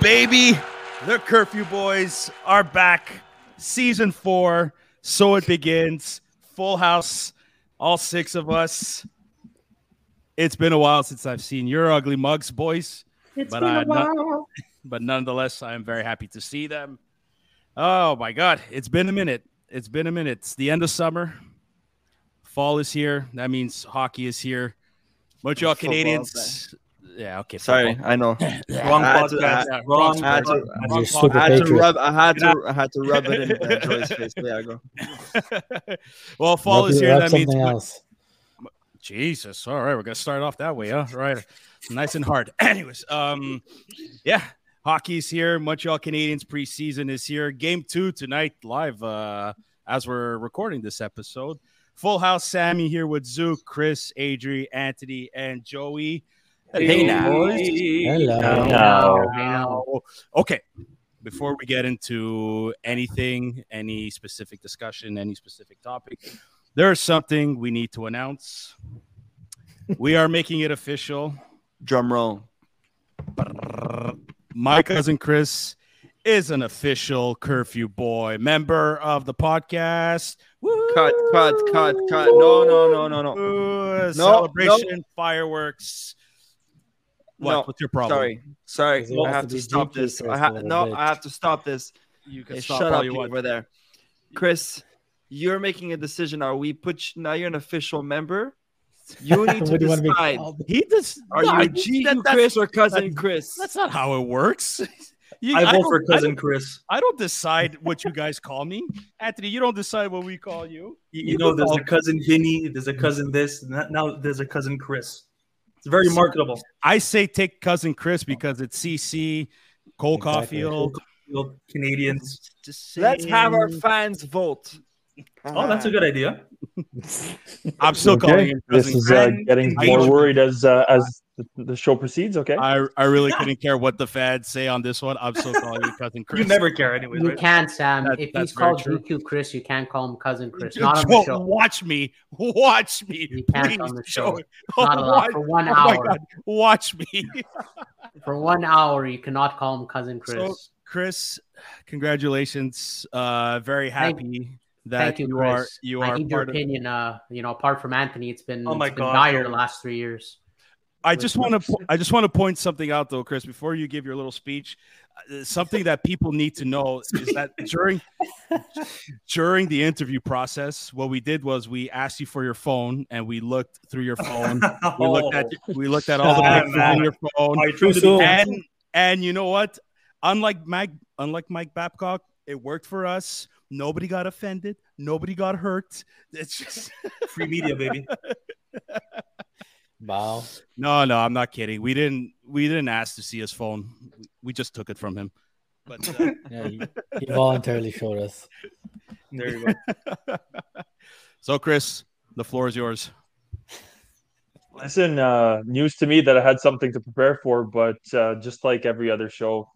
Baby. The Curfew Boys are back. Season four. So it begins. Full house. All six of us. It's been a while since I've seen your ugly mugs, boys. It's But been I- a while. But nonetheless, I am very happy to see them. Oh my God. It's been a minute. It's been a minute. It's the end of summer. Fall is here. That means hockey is here. Montreal Football, Canadians. Yeah, okay. Sorry. I know. Wrong I had to- podcast. I- wrong I podcast. You're Wrong I had to rub. I had to. I had to rub it in uh, Joey's face. There I go. well, fall Rub is here. rub That means else. Jesus. All right, we're gonna start off that way, huh? Right, nice and hard. Anyways, um, yeah, hockey's here. Montreal Canadiens preseason is here. Game two tonight, live uh, as we're recording this episode. Full house. Sammy here with Zook, Chris, Adri, Anthony, and Joey. Hey now. boys. Hello. Now, okay. Before we get into anything, any specific discussion, any specific topic, there's something we need to announce. We are making it official. Drum roll. My cousin Chris is an official curfew boy, member of the podcast. Cut, cut, cut, cut. No, no, no, no, no. Ooh, No, celebration, fireworks. What? No, What's your problem? Sorry, sorry. Because I have to to stop GQ this. I ha- no, bit. I have to stop this. You can Hey, stop shut up, you you over there, Chris. You're making a decision. Are we put you, now? You're an official member. You need to What do you to decide. He does. Are No, you that- Chris or cousin that- Chris? That's not how it works. You- I vote don't- for cousin don't- Chris. I don't decide what you guys call me, Anthony. You don't decide what we call you. You, you know, there's a cousin Vinny, there's a mm. cousin this, now there's a cousin Chris. It's very marketable. I say take cousin Chris because it's CC, Cole Exactly. Caulfield. You Canadians. Let's have our fans vote. Oh, that's a good idea. I'm still calling him This is uh, getting more worried as uh, as the, the show proceeds. Okay. I, I really couldn't care what the fans say on this one. I'm still calling you cousin Chris. You never care anyway. You right? can't, Sam. That- if he's called true. GQ Chris, you can't call him cousin Chris. Not on the show. Watch me. Watch me. You can't Please, on the show. Joey. Not allowed Watch- for one oh hour. Watch me. For one hour, you cannot call him cousin Chris. So, Chris, congratulations. Uh, very Thank- happy that Thank you, you Chris. are you I are need your part of. opinion. Uh, you know, apart from Anthony, it's been, Oh my it's been God, dire Joey. the last three years. I just want to I just want to point something out though, Chris, before you give your little speech. Uh, Something that people need to know is that during during the interview process, what we did was we asked you for your phone and we looked through your phone. We looked at we looked at all the pictures on your phone. I tried to soon. and and you know what? Unlike Mike, unlike Mike Babcock, it worked for us. Nobody got offended. Nobody got hurt. It's just free media, baby. Wow. no, no. I'm not kidding. We didn't. We didn't ask to see his phone. We just took it from him. But uh, Yeah, he, he voluntarily showed us. There you go. so, Chris, the floor is yours. Listen, uh, news to me that I had something to prepare for, but uh, just like every other show,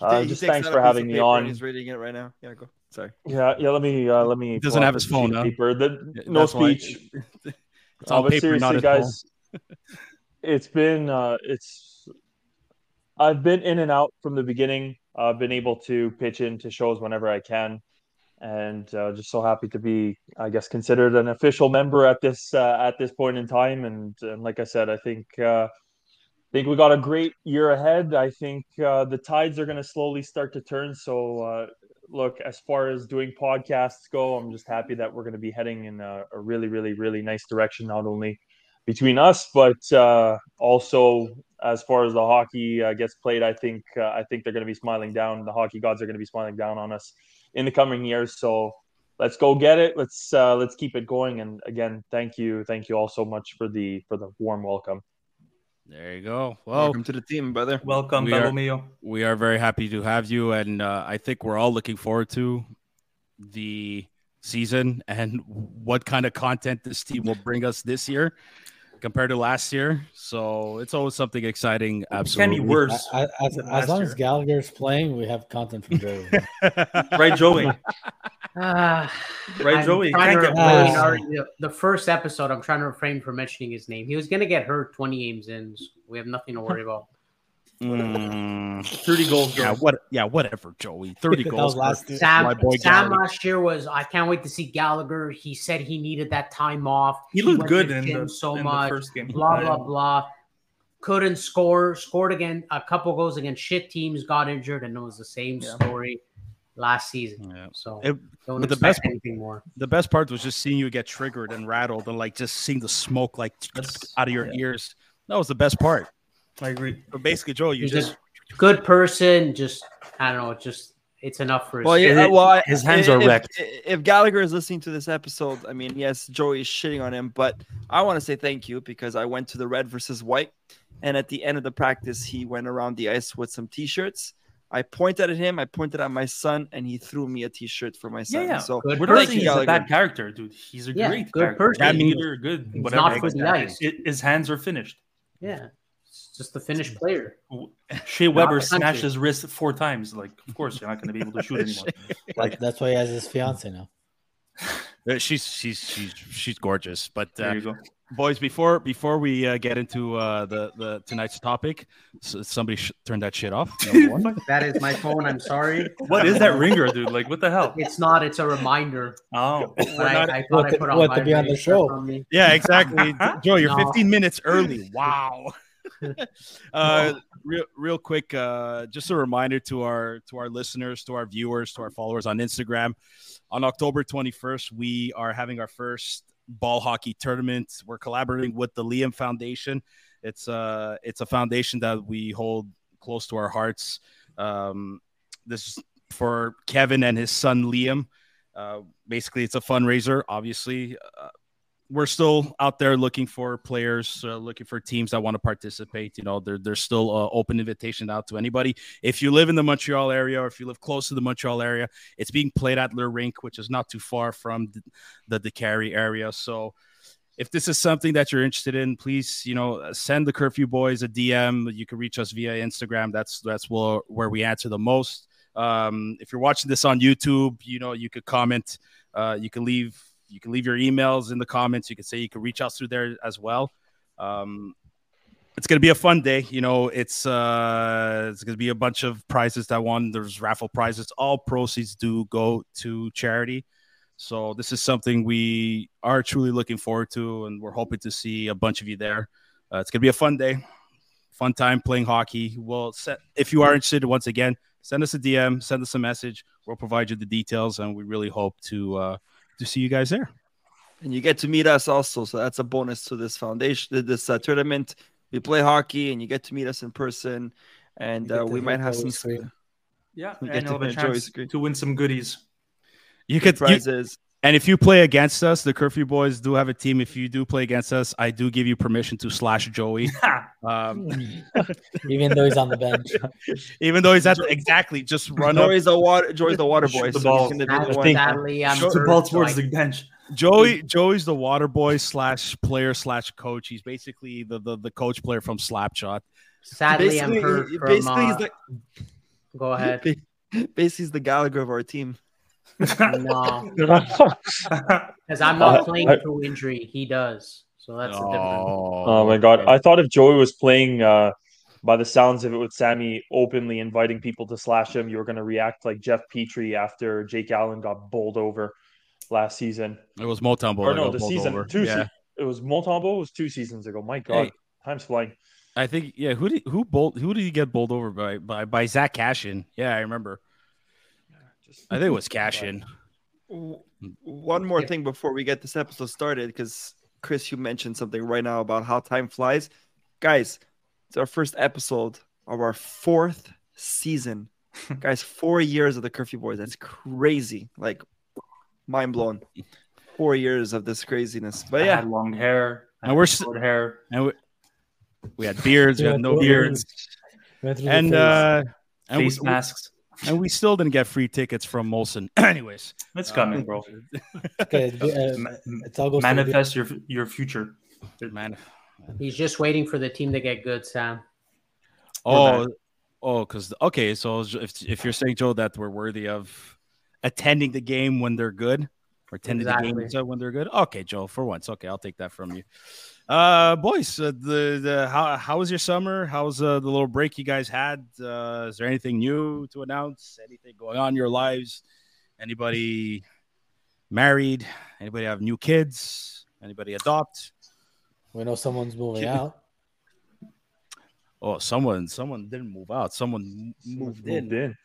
uh, He just thanks for having me on. He's reading it right now. Yeah, go. Sorry. Yeah, yeah. Let me uh, let me. He doesn't have his phone, sheet huh? Paper. The, Yeah, no speech. why. It's on paper, not seriously, guys, it's been uh, it's. I've been in and out from the beginning. I've been able to pitch into shows whenever I can, and uh, just so happy to be, I guess, considered an official member at this uh, at this point in time. And, and like I said, I think uh, I think we got a great year ahead. I think uh, the tides are going to slowly start to turn. So, uh, look, as far as doing podcasts go, I'm just happy that we're going to be heading in a, a really, really, really nice direction. Not only between us, but uh, also as far as the hockey uh, gets played, I think uh, I think they're going to be smiling down. The hockey gods are going to be smiling down on us in the coming years. So let's go get it. Let's uh, let's keep it going. And again, thank you, thank you all so much for the for the warm welcome. There you go. Well, Welcome to the team, brother. Welcome, We Bello are- Mio. we are very happy to have you, and uh, I think we're all looking forward to the season and what kind of content this team will bring us this year compared to last year. So it's always something exciting. Absolutely, Can be worse, I, I, as, than as last long year. as Gallagher's playing, we have content from Joey. right, Joey? Ah, Right, Joey? Can't get refrain- worse. already- the, the first episode, I'm trying to refrain from mentioning his name. He was going to get hurt 20 games in. So we have nothing to worry about. Mm, 30 goals, yeah, Joe. what? Yeah, whatever, Joey. Thirty goals last year. Sam, my boy Sam Galley. last year was. I can't wait to see Gallagher. He said he needed that time off. He looked went good in gym the, so in much. the first game. blah blah blah. Couldn't score. Scored again. A couple goals against shit teams. Got injured, and it was the same Yeah. story last season. Yeah. So It- don't but the expect best- anything more. the best part was just seeing you get triggered and rattled and like just seeing the smoke like That's- out of your yeah. ears. That was the best part. I agree. But basically, Joe, you He's just a good person. Just I don't know. Just it's enough for his. Well, yeah. His- uh, Well, his hands if- are if- wrecked. If Gallagher is listening to this episode, I mean, yes, Joey is shitting on him, but I want to say thank you because I went to the red versus white, and at the end of the practice, he went around the ice with some t-shirts. I pointed at him, I pointed at my son, and he threw me a t-shirt for my son. Yeah, yeah. So Good We're not saying he's a Gallagher. bad character, dude. He's a Yeah, great good character. person. That means- Leader, good. It's Whatever. not for the ice. His hands are finished. Yeah, it's just the finished player. Shea Weber the smashed his wrist four times. Like, of course, you're not going to be able to shoot anymore. Like, that's why he has his fiance now. uh, she's she's she's she's gorgeous. But There uh, you go. boys, before before we uh, get into uh, the the tonight's topic, so somebody sh- turn that shit off. number. That is my phone. I'm sorry. What is that ringer, dude? Like, what the hell? It's not. It's a reminder. Oh, not- I, I thought what I to- put on what to be on the show. Yeah, exactly. Joe, you're No. 15 minutes early. Wow. uh, real, real quick, uh, just a reminder to our to our listeners, to our viewers, to our followers on Instagram. On October 21st, we are having our first ball hockey tournament. We're collaborating with the Liam Foundation. It's uh it's a foundation that we hold close to our hearts. Um, this is for Kevin and his son Liam. Uh, basically, it's a fundraiser. Obviously, uh, we're still out there looking for players, uh, looking for teams that want to participate. You know, there, there's still uh, open invitation out to anybody. If you live in the Montreal area or if you live close to the Montreal area, it's being played at Le Rink, which is not too far from the, the area. So if this is something that you're interested in, please, you know, send the Curfew Boys a DM. You can reach us via Instagram. That's that's where, where we answer the most. Um, if you're watching this on YouTube, you know, you could comment. Uh, you can leave you can leave your emails in the comments. You can say you can reach us through there as well. Um, it's gonna be a fun day. You know, it's uh, it's gonna be a bunch of prizes that won. There's raffle prizes. All proceeds do go to charity. So this is something we are truly looking forward to, and we're hoping to see a bunch of you there. Uh, it's gonna be a fun day, fun time playing hockey. Well, set, if you are interested, once again, send us a DM, send us a message. We'll provide you the details, and we really hope to uh, to see you guys there. and you get to meet us also. So that's a bonus to this foundation, this uh, tournament. We play hockey, and you get to meet us in person, and uh, we might have some Joey's scream. yeah. We And get you'll have to a chance to win some goodies. You good could, you, prizes. And if you play against us, the Curfew Boys do have a team. If you do play against us, I do give you permission to slash Joey. Um, Even though he's on the bench. even though he's at the, exactly just run up. Joey's the water. Joey's the water boy. the ball. he's Sadly, sadly, I'm Shoot the ball towards the bench. Joey Joey's the water boy slash player slash coach. He's basically the the, the coach player from Slapshot. Sadly, I'm Basically, hurt he- from. basically, uh, he's the Go ahead. basically he's the Gallagher of our team. No, because I'm not playing I- through injury. He does. So that's the difference. Oh my god! I thought if Joey was playing, uh, by the sounds of it, with Sammy openly inviting people to slash him, you were going to react like Jeff Petry after Jake Allen got bowled over last season. It was Motown Bowl. or no, the season over. two. Yeah. se- it was Montembeault. It was two seasons ago. My god, Hey. time's flying. I think yeah. Who did who bowled who did he get bowled over by by by Zach Kassian? Yeah, I remember. I think it was Kassian. W- One more Yeah. thing before we get this episode started, because Chris, you mentioned something right now about how time flies. Guys, it's our first episode of our fourth season. Guys, four years of the Curfew Boys. That's crazy. Like, mind blown. Four years of this craziness. But I yeah, had long hair. I And we're short hair. And we, we had beards, we had no beards, Went through the and uh, and we, Face masks. And we still didn't get free tickets from Molson. Anyways, It's coming, bro. Okay, uh, Ma- it's all goes to the- Manifest your your future. man. He's just waiting for the team to get good, Sam. Oh, oh, because okay. So if if you're saying Joe that we're worthy of attending the game when they're good, or attending the Exactly. game when they're good, okay, Joe. For once, okay, I'll take that from you. Uh, boys, uh, the the how how was your summer? How's uh, the little break you guys had? Uh, is there anything new to announce? Anything going on in your lives? Anybody married? Anybody have new kids? Anybody adopt? We know someone's moving Yeah. out. Oh, someone someone didn't move out. Someone moved in. Moved in.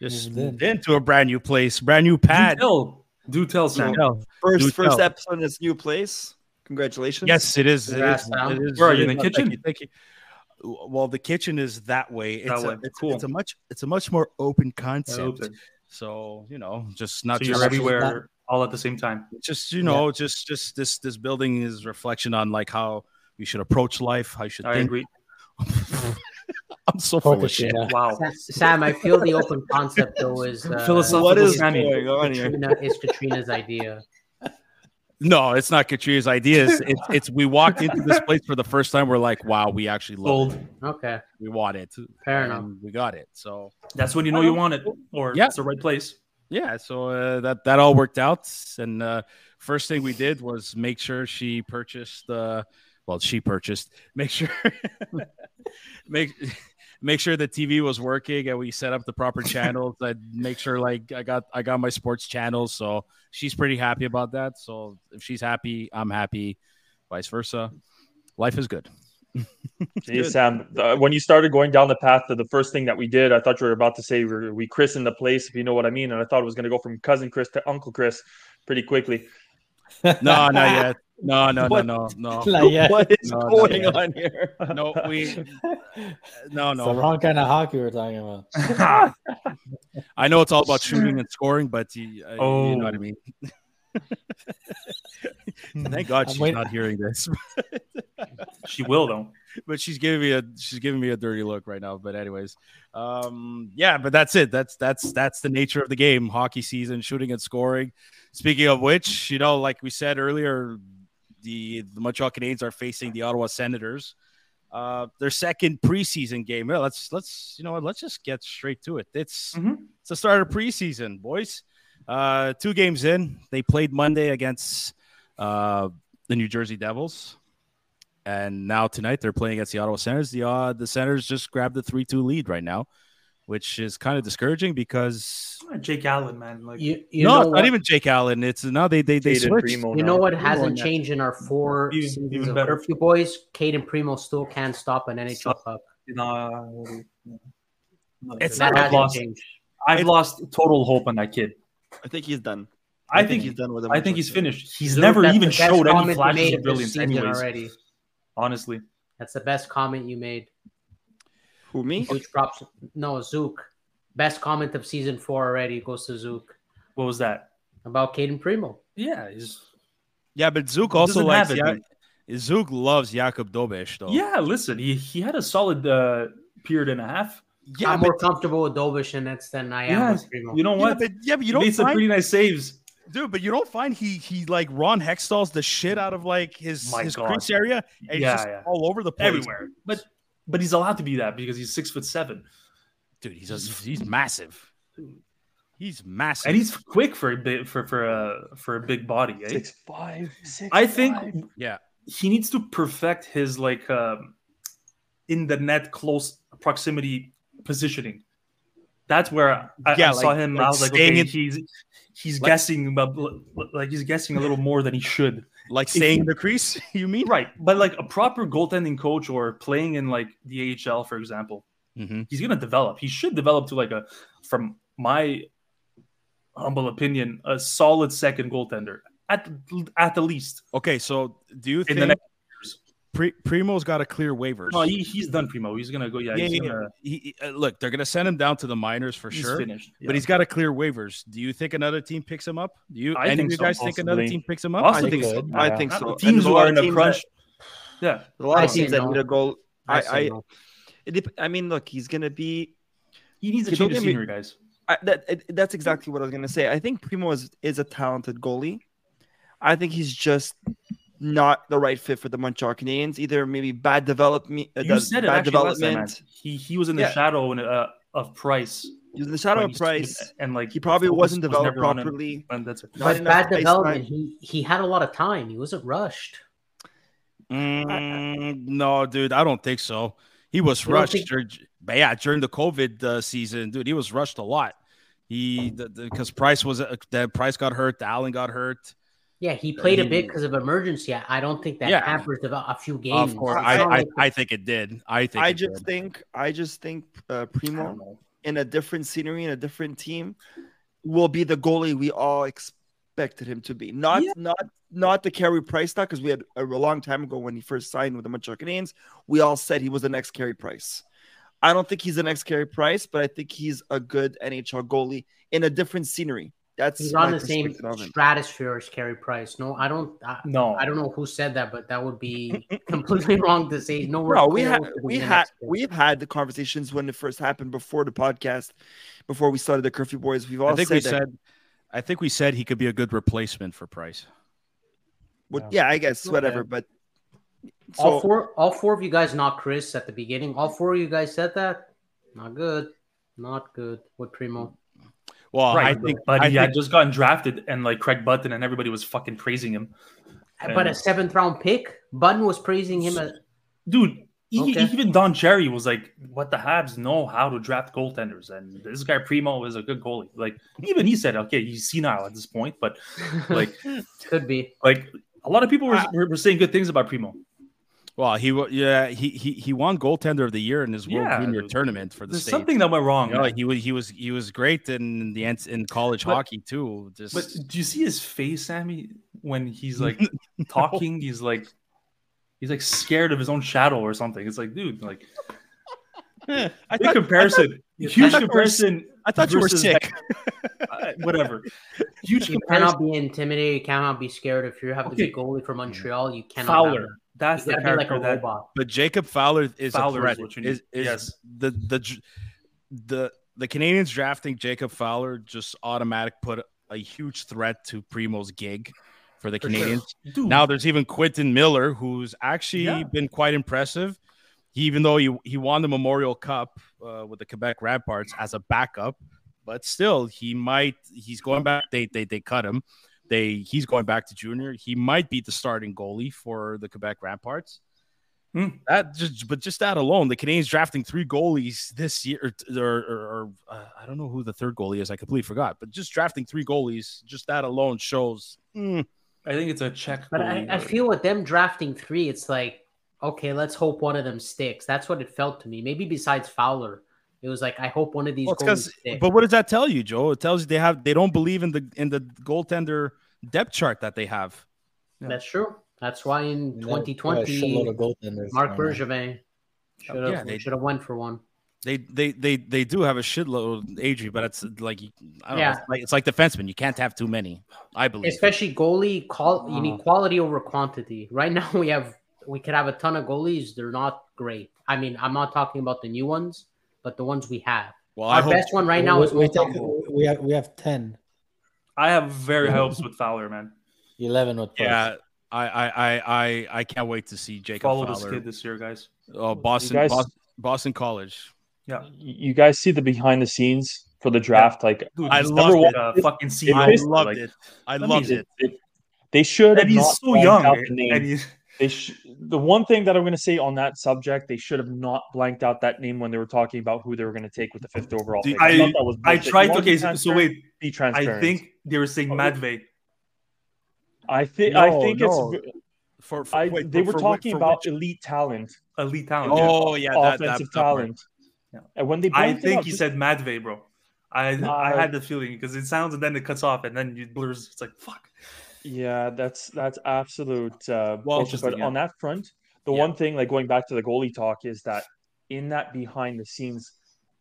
Just Moved in. moved into a brand new place, brand new pad. Do tell, do tell, Sam. No. First Do first tell. episode in this new place. Congratulations. Yes, it is. It Congrats, is, Sam. it is- Where are you, in is. the Thank you, Thank you. Well, the kitchen is that way. It's, That a, way. it's, Cool. it's a much it's a much more open concept. Open. So you know, just not So just everywhere not- all at the same time. just you know, just just this this building is reflection on like how we should approach life. How you should I think. agree. I'm so full of shit. Wow. Sam, I feel the open concept though is uh, Philosophical What is Sammy. going on here? Katrina, is Katrina's idea. No, it's not Katrina's ideas. It's it's we walked into this place for the first time. We're like, wow, we actually love it. Okay, We want it. Fair and enough. We got it. So That's when you know you want it, or Yeah. it's the right place. yeah so uh, that that all worked out and uh first thing we did was make sure she purchased uh well she purchased make sure make make sure the tv was working and we set up the proper channels. I make sure like i got i got my sports channels. So she's pretty happy about that. So if she's happy i'm happy vice versa. Life is good. Hey, Sam, uh, when you started going down the path of the first thing that we did, I thought you were about to say we, we christened the place, if you know what I mean. And I thought it was going to go from cousin Chris to Uncle Chris pretty quickly. no not yet no no no What? no no Not yet. What is No, not going yet. on here? no we no It's no the wrong kind of hockey we're talking about. I know it's all about shooting and scoring, but you, uh, you know what I Oh. mean. Thank God I'm she's waiting- not hearing this, She will though. but she's giving me a she's giving me a dirty look right now. But anyways, um, yeah, but that's it. That's that's that's the nature of the game. Hockey season, shooting and scoring. Speaking of which, you know, like we said earlier, the the Montreal Canadiens are facing the Ottawa Senators. Uh, their second preseason game. Well, let's let's you know what, let's just get straight to it. It's Mhm. it's the start of preseason, boys. Uh, two games in, they played Monday against uh, the New Jersey Devils, and now tonight they're playing against the Ottawa Senators. The uh, the Senators just grabbed the three two lead right now, which is kind of discouraging because Jake Allen, man. Like you you no, know it's what, not even Jake Allen. It's now they they they Jaden switched. You know what Primeau hasn't changed in our four Even- seasons even of better. curfew, boys. Cayden Primeau still can't stop an NHL puck. nah, It's That not I've hasn't lost. changed. I've It- lost total hope on that kid. I think he's done. I think he's done with him. I think he's finished. He's Dude, never even showed any comment you flashes made of brilliance, season anyways. Already, Honestly, that's the best comment you made. Who me? Zook drops no Zook. Best comment of season four already goes to Zook what was that? about Cayden Primeau. Yeah, he's, Yeah, but Zook also likes it, yeah, man. Zook loves Jakub Dobeš though. yeah. Listen, he he had a solid uh, period and a half. yeah, I'm but, more comfortable with Dobeš and Nets than I am Yeah, with Primeau. You know yeah, what? but yeah, but you he don't made some pretty nice saves. Dude, but you don't find he he like Ron Hextall's the shit out of like his My his God. crease area and he's Yeah, just yeah. all over the place everywhere. But but he's allowed to be that because he's six foot seven Dude, he's just, he's massive. He's massive. and he's quick for a bit for for a for a big body. Eh? Six five. Six, I think five. yeah. he needs to perfect his like um, in the net close proximity positioning. That's where I, Yeah, I saw him. like I was like, okay, in- he's he's Like- guessing, but like he's guessing a little more than he should. Like staying in the crease, you mean? Right, but like a proper goaltending coach or playing in like the AHL, for example, Mm-hmm. he's gonna develop. He should develop to like a, from my humble opinion, a solid second goaltender at at the least Okay, so do you in think the next. Pri- Primeau's got to clear waivers? No, he, he's done Primeau. He's gonna go. Yeah, yeah, he's yeah, gonna. He, he- uh, look, they're gonna send him down to the minors for he's sure, finished. but he's got to clear waivers. Do you think another team picks him up? Do you? I any think of you so, guys think another team picks him up? I Possibly. think so. could. I think so. And teams who are of in a crunch. that- Yeah, there's a lot I of teams that no. need a goal. I, I, I, no. it I mean, look, he's gonna be. he needs a You change of scenery, guys. I, that it, that's exactly what I was gonna say. I think Primeau is, is a talented goalie. I think he's just not the right fit for the Montreal Canadiens. Either maybe bad development, uh, You said it bad actually time, development. He he was in the Yeah. shadow in, uh, of Price. He was in the shadow of Price. and like He probably wasn't was developed never on him, properly. And that's it. Not But bad development. time. He he had a lot of time. He wasn't rushed. Mm, no, dude, I don't think so. He was You rushed. think- during, but yeah, during the COVID uh, season, dude, he was rushed a lot. He because Price was uh, that Price got hurt, Allen got hurt. Yeah, he played a bit because of emergency. I- I don't think that Yeah. hampers a, a few games. Of course, I, I, I think it did. I think I just did. think I just think uh, Primeau in a different scenery in a different team will be the goalie we all expected him to be. Not Yeah. not not the Carey Price stuff because we had a, a long time ago when he first signed with the Montreal Canadiens, we all said he was the next Carey Price. I don't think he's the next Carey Price, but I think he's a good NHL goalie in a different scenery. That's he's on the same perspective of him. stratosphere as Carey Price. No, I don't. I, No, I don't know who said that, but that would be completely wrong to say. No, Bro, we had we had we've had the conversations when it first happened before the podcast, before we started the Curfew Boys. We've all I think said we that. said. I think we said he could be a good replacement for Price. Well, yeah, I guess Okay. whatever. But all four, all four of you guys, not Chris at the beginning. All four of you guys said that. Not good. Not good with Primeau. Well, right. I think. but I he had think- just gotten drafted, and like Craig Button and everybody was fucking praising him. But a seventh round pick, Button was praising him. As, Dude, Okay. even Don Cherry was like, "What the Habs know how to draft goaltenders, and this guy Primeau is a good goalie." Like even he said, "Okay, he's senile at this point," but like, could be. like a lot of people were, I- were, were saying good things about Primeau. Well, he yeah he he he won goaltender of the year in his World Yeah, Junior tournament for the There's state. something that went wrong. You know, he was he was he was great in the in college But- hockey too. Just But do you see his face, Sammy, when he's like talking? He's like, he's like scared of his own shadow or something. It's like, dude, like I big thought, comparison, I huge thought you were- comparison. I thought you were versus- sick. uh, whatever, huge You comparison. cannot be intimidated. You cannot be scared. If you have to be goalie for Montreal, you cannot. Fowler, have that's the gotta like character a that robot. But Jacob Fowler is Fowler a threat. what you need. Is, is Yes. the the the the Canadiens drafting Jacob Fowler just automatic put a huge threat to Primeau's gig for the For. Canadiens. Dude, Now there's even Quentin Miller, who's actually Yeah. been quite impressive. He, even though he, he won the Memorial Cup uh, with the Quebec Remparts as a backup, but still he might he's going back. They they they cut him. They he's going back to junior. He might be the starting goalie for the Quebec Remparts. Hmm. That just but just that alone, the Canadiens drafting three goalies this year, or, or, or uh, I don't know who the third goalie is. I completely forgot. But just drafting three goalies, just that alone shows. hmm, I think it's a check. But I. I feel with them drafting three, it's like, okay, let's hope one of them sticks. That's what it felt to me. Maybe besides Fowler, it was like, I hope one of these Well, it's goalies 'cause- stick. But what does that tell you, Joe? It tells you they have they don't believe in the in the goaltender depth chart that they have. That's true. That's why in And then we got a 2020, shitload of goaltenders Mark coming. Bergevin should have Yeah, they- should have went for one. They they they they do have a shitload, of Adri, but it's like I don't Yeah. know. It's like, it's like defensemen. You can't have too many. I believe. Especially goalie, call you need uh. quality over quantity. Right now, we have we could have a ton of goalies. They're not great. I mean, I'm not talking about the new ones, but the ones we have. well, I Our hope best one right now we, is we, take, we have we have 10, I have very high hopes with Fowler, man. 11 with Price. Yeah, I I I I I can't wait to see Jacob Follow this Fowler. kid this year, guys. Oh, Boston, guys- Boston, Boston College. Yeah, You guys see the behind the scenes for the draft, like dude, I he's loved it. uh, fucking scene. I loved like, it. I loved it. it- they should and he's so young. out the name. And he's They sh- the one thing that I'm going to say on that subject, they should have not blanked out that name when they were talking about who they were going to take with the fifth overall. Do- pick. I- thought that was I tried. Wanna Okay, so, so wait. be I think they were saying Matvei, I think I think no. it's. For, for I, wait, they were for talking which- for about which- elite talent, elite talent. Oh yeah, that, that, offensive that part. talent. Yeah. And when they I think out, he just- said Matvei, bro. I I Uh, had the feeling because it sounds and then it cuts off and then it blurs. It's like fuck. Yeah, that's that's absolute uh, Well, bullshit. But yeah. on that front, the Yeah. one thing, like going back to the goalie talk, is that in that behind the scenes,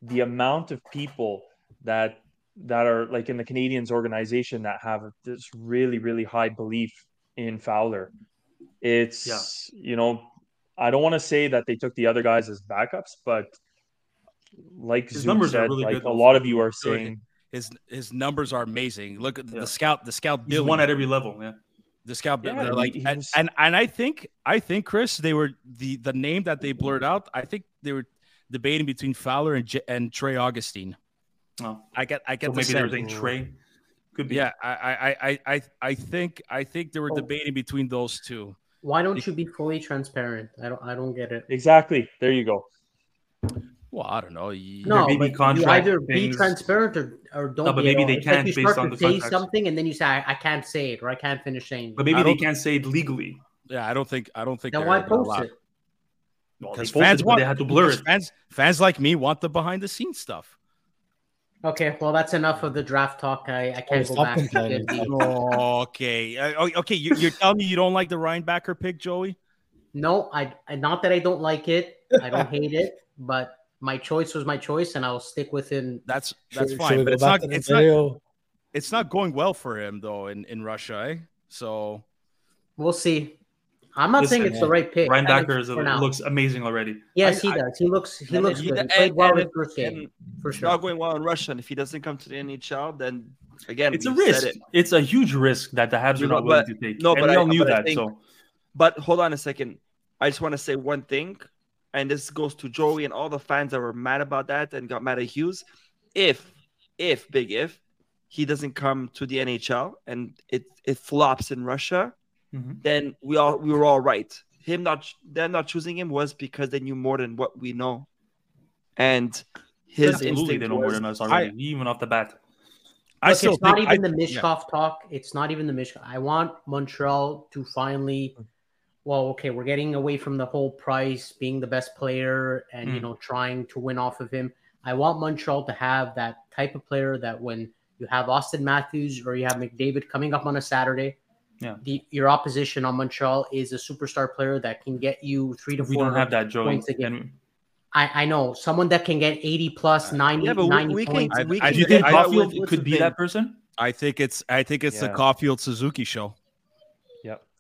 the amount of people that that are like in the Canadiens organization that have this really really high belief in Fowler. It's you know, I don't want to say that they took the other guys as backups, but like His Zoom numbers are said, really like good, a lot of you are saying, His his numbers are amazing. Look at Yeah. the scout. The scout. He's billing. one at every level. Yeah. the scout. Yeah, they're like, and, and and I think I think Chris, they were the the name that they blurred out. I think they were debating between Fowler and J- and Trey Augustine. Oh, I get I get so the maybe they were sense. saying Trey. Could be. Yeah, I, I, I, I, I think, I think they were Oh. debating between those two. Why don't you be fully transparent? I don't. I don't get it. Exactly. There you go. Well, I don't know. You- No, maybe but you contract either be transparent or, or don't. No, but be maybe all. they can't you based start on to the say contracts. something and then you say I, I can't say it or I can't finish saying. But maybe they can't say it legally. Yeah, I don't think. I don't think. Then they're why post allow- it? Because posted fans it, want they had to blur it. Fans, fans like me want the behind the scenes stuff. Okay, well that's enough of the draft talk. I, I can't go back. complaining. Oh, okay, Uh, oh, okay. You, you're telling me you don't like the Reinbacher pick, Joey? No, I, I not that I don't like it. I don't hate it, but my choice was my choice, and I'll stick within. That's that's Should- should fine, we but it's not. to the It's not. It's not going well for him though in in Russia. Eh? So We'll see. I'm not saying Listen, it's the right pick. Ryan I is a, for now. looks amazing already. Yes, I- he does. He looks. He And looks if good. He and- played well and his if- first game and for sure. not going well in Russia, and if he doesn't come to the NHL, then again, It's a risk. it. It's a huge risk that the Habs You are know, not willing but- to take. no, and but we I- knew but that. think- so But hold on a second. I just want to say one thing, and this goes to Joey and all the fans that were mad about that and got mad at Hughes. If, if, big if, he doesn't come to the NHL and it it flops in Russia, Mhm. then we all we were all right. Him not them not choosing him was because they knew more than what we know, and his absolutely instinct they know more was, than us already, even off the bat. I Look, still it's not even I- the yeah. Michkov talk. It's not even the Michkov. I want Montreal to finally. Well, okay, we're getting away from the whole price being the best player and you Mm. know trying to win off of him. I want Montreal to have that type of player that when you have Auston Matthews or you have McDavid coming up on a Saturday, Yeah. the your opposition on Montreal is a superstar player that can get you three to We four. don't have that, Joey. points a game. And I, I know someone that can get 80 plus, 90, Yeah, but we, 90 we can. points. I- I do you think Caulfield could be name? that person? I think it's. I think it's the Yeah. Caulfield Suzuki show.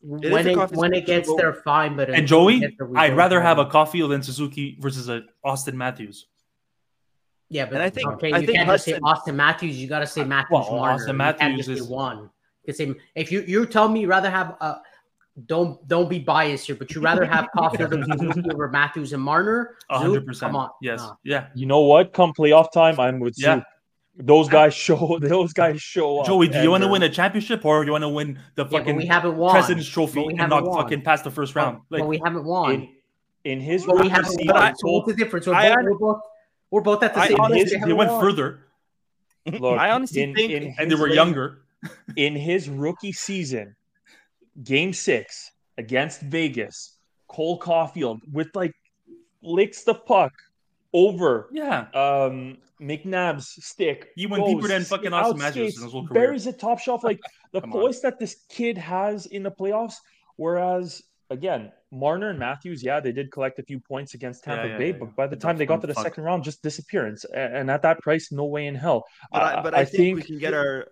Yep. is when it when it gets there, fine. But And Joey, get there, we I'd rather have a it. Caulfield than Suzuki versus a Auston Matthews. Yeah, but And I think- okay, I you think can't just say Auston Matthews. You got to say uh, Matthews. well, Marner. Auston You Matthews is- one. You can say if you you tell me you rather have a don't don't be biased here, but you rather have Caulfield and Suzuki over Matthews and Marner. Hundred percent. Come on, Yes. no. Yeah. You know what? Come playoff time, I'm with Yeah. you. Those guys show. Those guys show up. Joey, do you want to win a championship or you want to win the Yeah, fucking we haven't won. President's Trophy we and haven't won. fucking pass the first round? but Like, we haven't won. In, in his but we haven't season, won. I, so what's the difference? We're, I both, un- we're both we're both at the I same. honestly- place. they went won. further look, I honestly in- think- in and they were younger. in his rookie season, game six against Vegas, Cole Caulfield with like licks the puck over Yeah. um McNabb's stick. He went deeper than fucking Auston Matthews in his whole career. Buries it top shelf. Like the voice on. that this kid has in the playoffs. Whereas again, Marner and Matthews, yeah, they did collect a few points against Tampa yeah, Bay, yeah, but yeah. by the It's time they got to the fuck. second round, just disappearance. And at that price, no way in hell. But I, uh, but I, think, we can get our.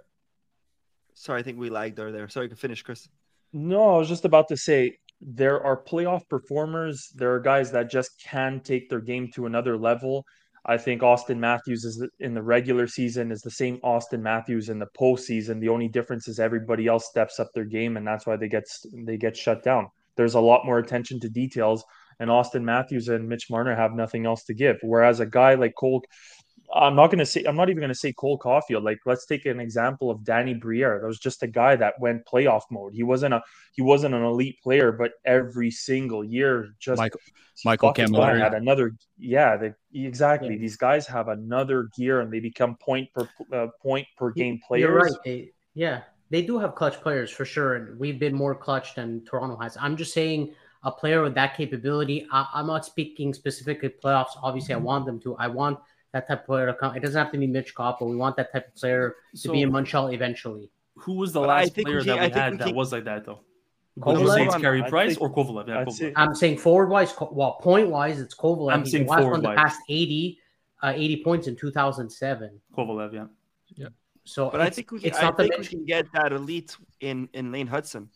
Sorry, I think we lagged there. There. Sorry, you can finish, Chris. No, I was just about to say there are playoff performers. There are guys that just can take their game to another level. I think Auston Matthews is in the regular season is the same Auston Matthews in the postseason. The only difference is everybody else steps up their game, and that's why they get they get shut down. There's a lot more attention to details, and Auston Matthews and Mitch Marner have nothing else to give. Whereas a guy like Cole, I'm not going to say I'm not even going to say Cole Caulfield. Like let's take an example of Danny Briere. That was just a guy that went playoff mode. He wasn't a he wasn't an elite player, but every single year just Michael- Michael fuck, Cammalleri. had another yeah they, exactly Yeah. these guys have another gear and they become point per uh, point per game players You're right. They, yeah, they do have clutch players for sure, and we've been more clutch than Toronto has. I'm just saying a player with that capability. I, I'm not speaking specifically playoffs. Obviously, I want them to. I want that type of player to come. It doesn't have to be Michkov, but we want that type of player to So be in Montreal eventually. who was the But last player we that we I had that can- was like that though? Kovalev? Would it's I'd Carey Price say- or Kovalev? Yeah, I'd Kovalev. say- I'm saying forward wise, well, point wise, it's Kovalev. I'm He's saying the last one forward to wise. pass 80, uh, 80 points in 2007. Kovalev, yeah. Yeah. So, But I think we can, it's not the think we can get that elite in in Lane Hutson.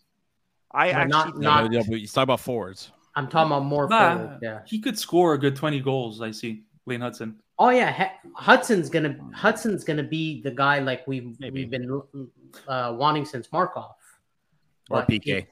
I But actually not- think- not- yeah, but you talk about forwards. I'm talking about more Nah, forward. Yeah. he could score a good 20 goals, I see. Lane Hutson. Oh yeah, H- Hutson's gonna Hutson's gonna be the guy like we've Maybe. we've been uh, wanting since Markov Or But PK. he-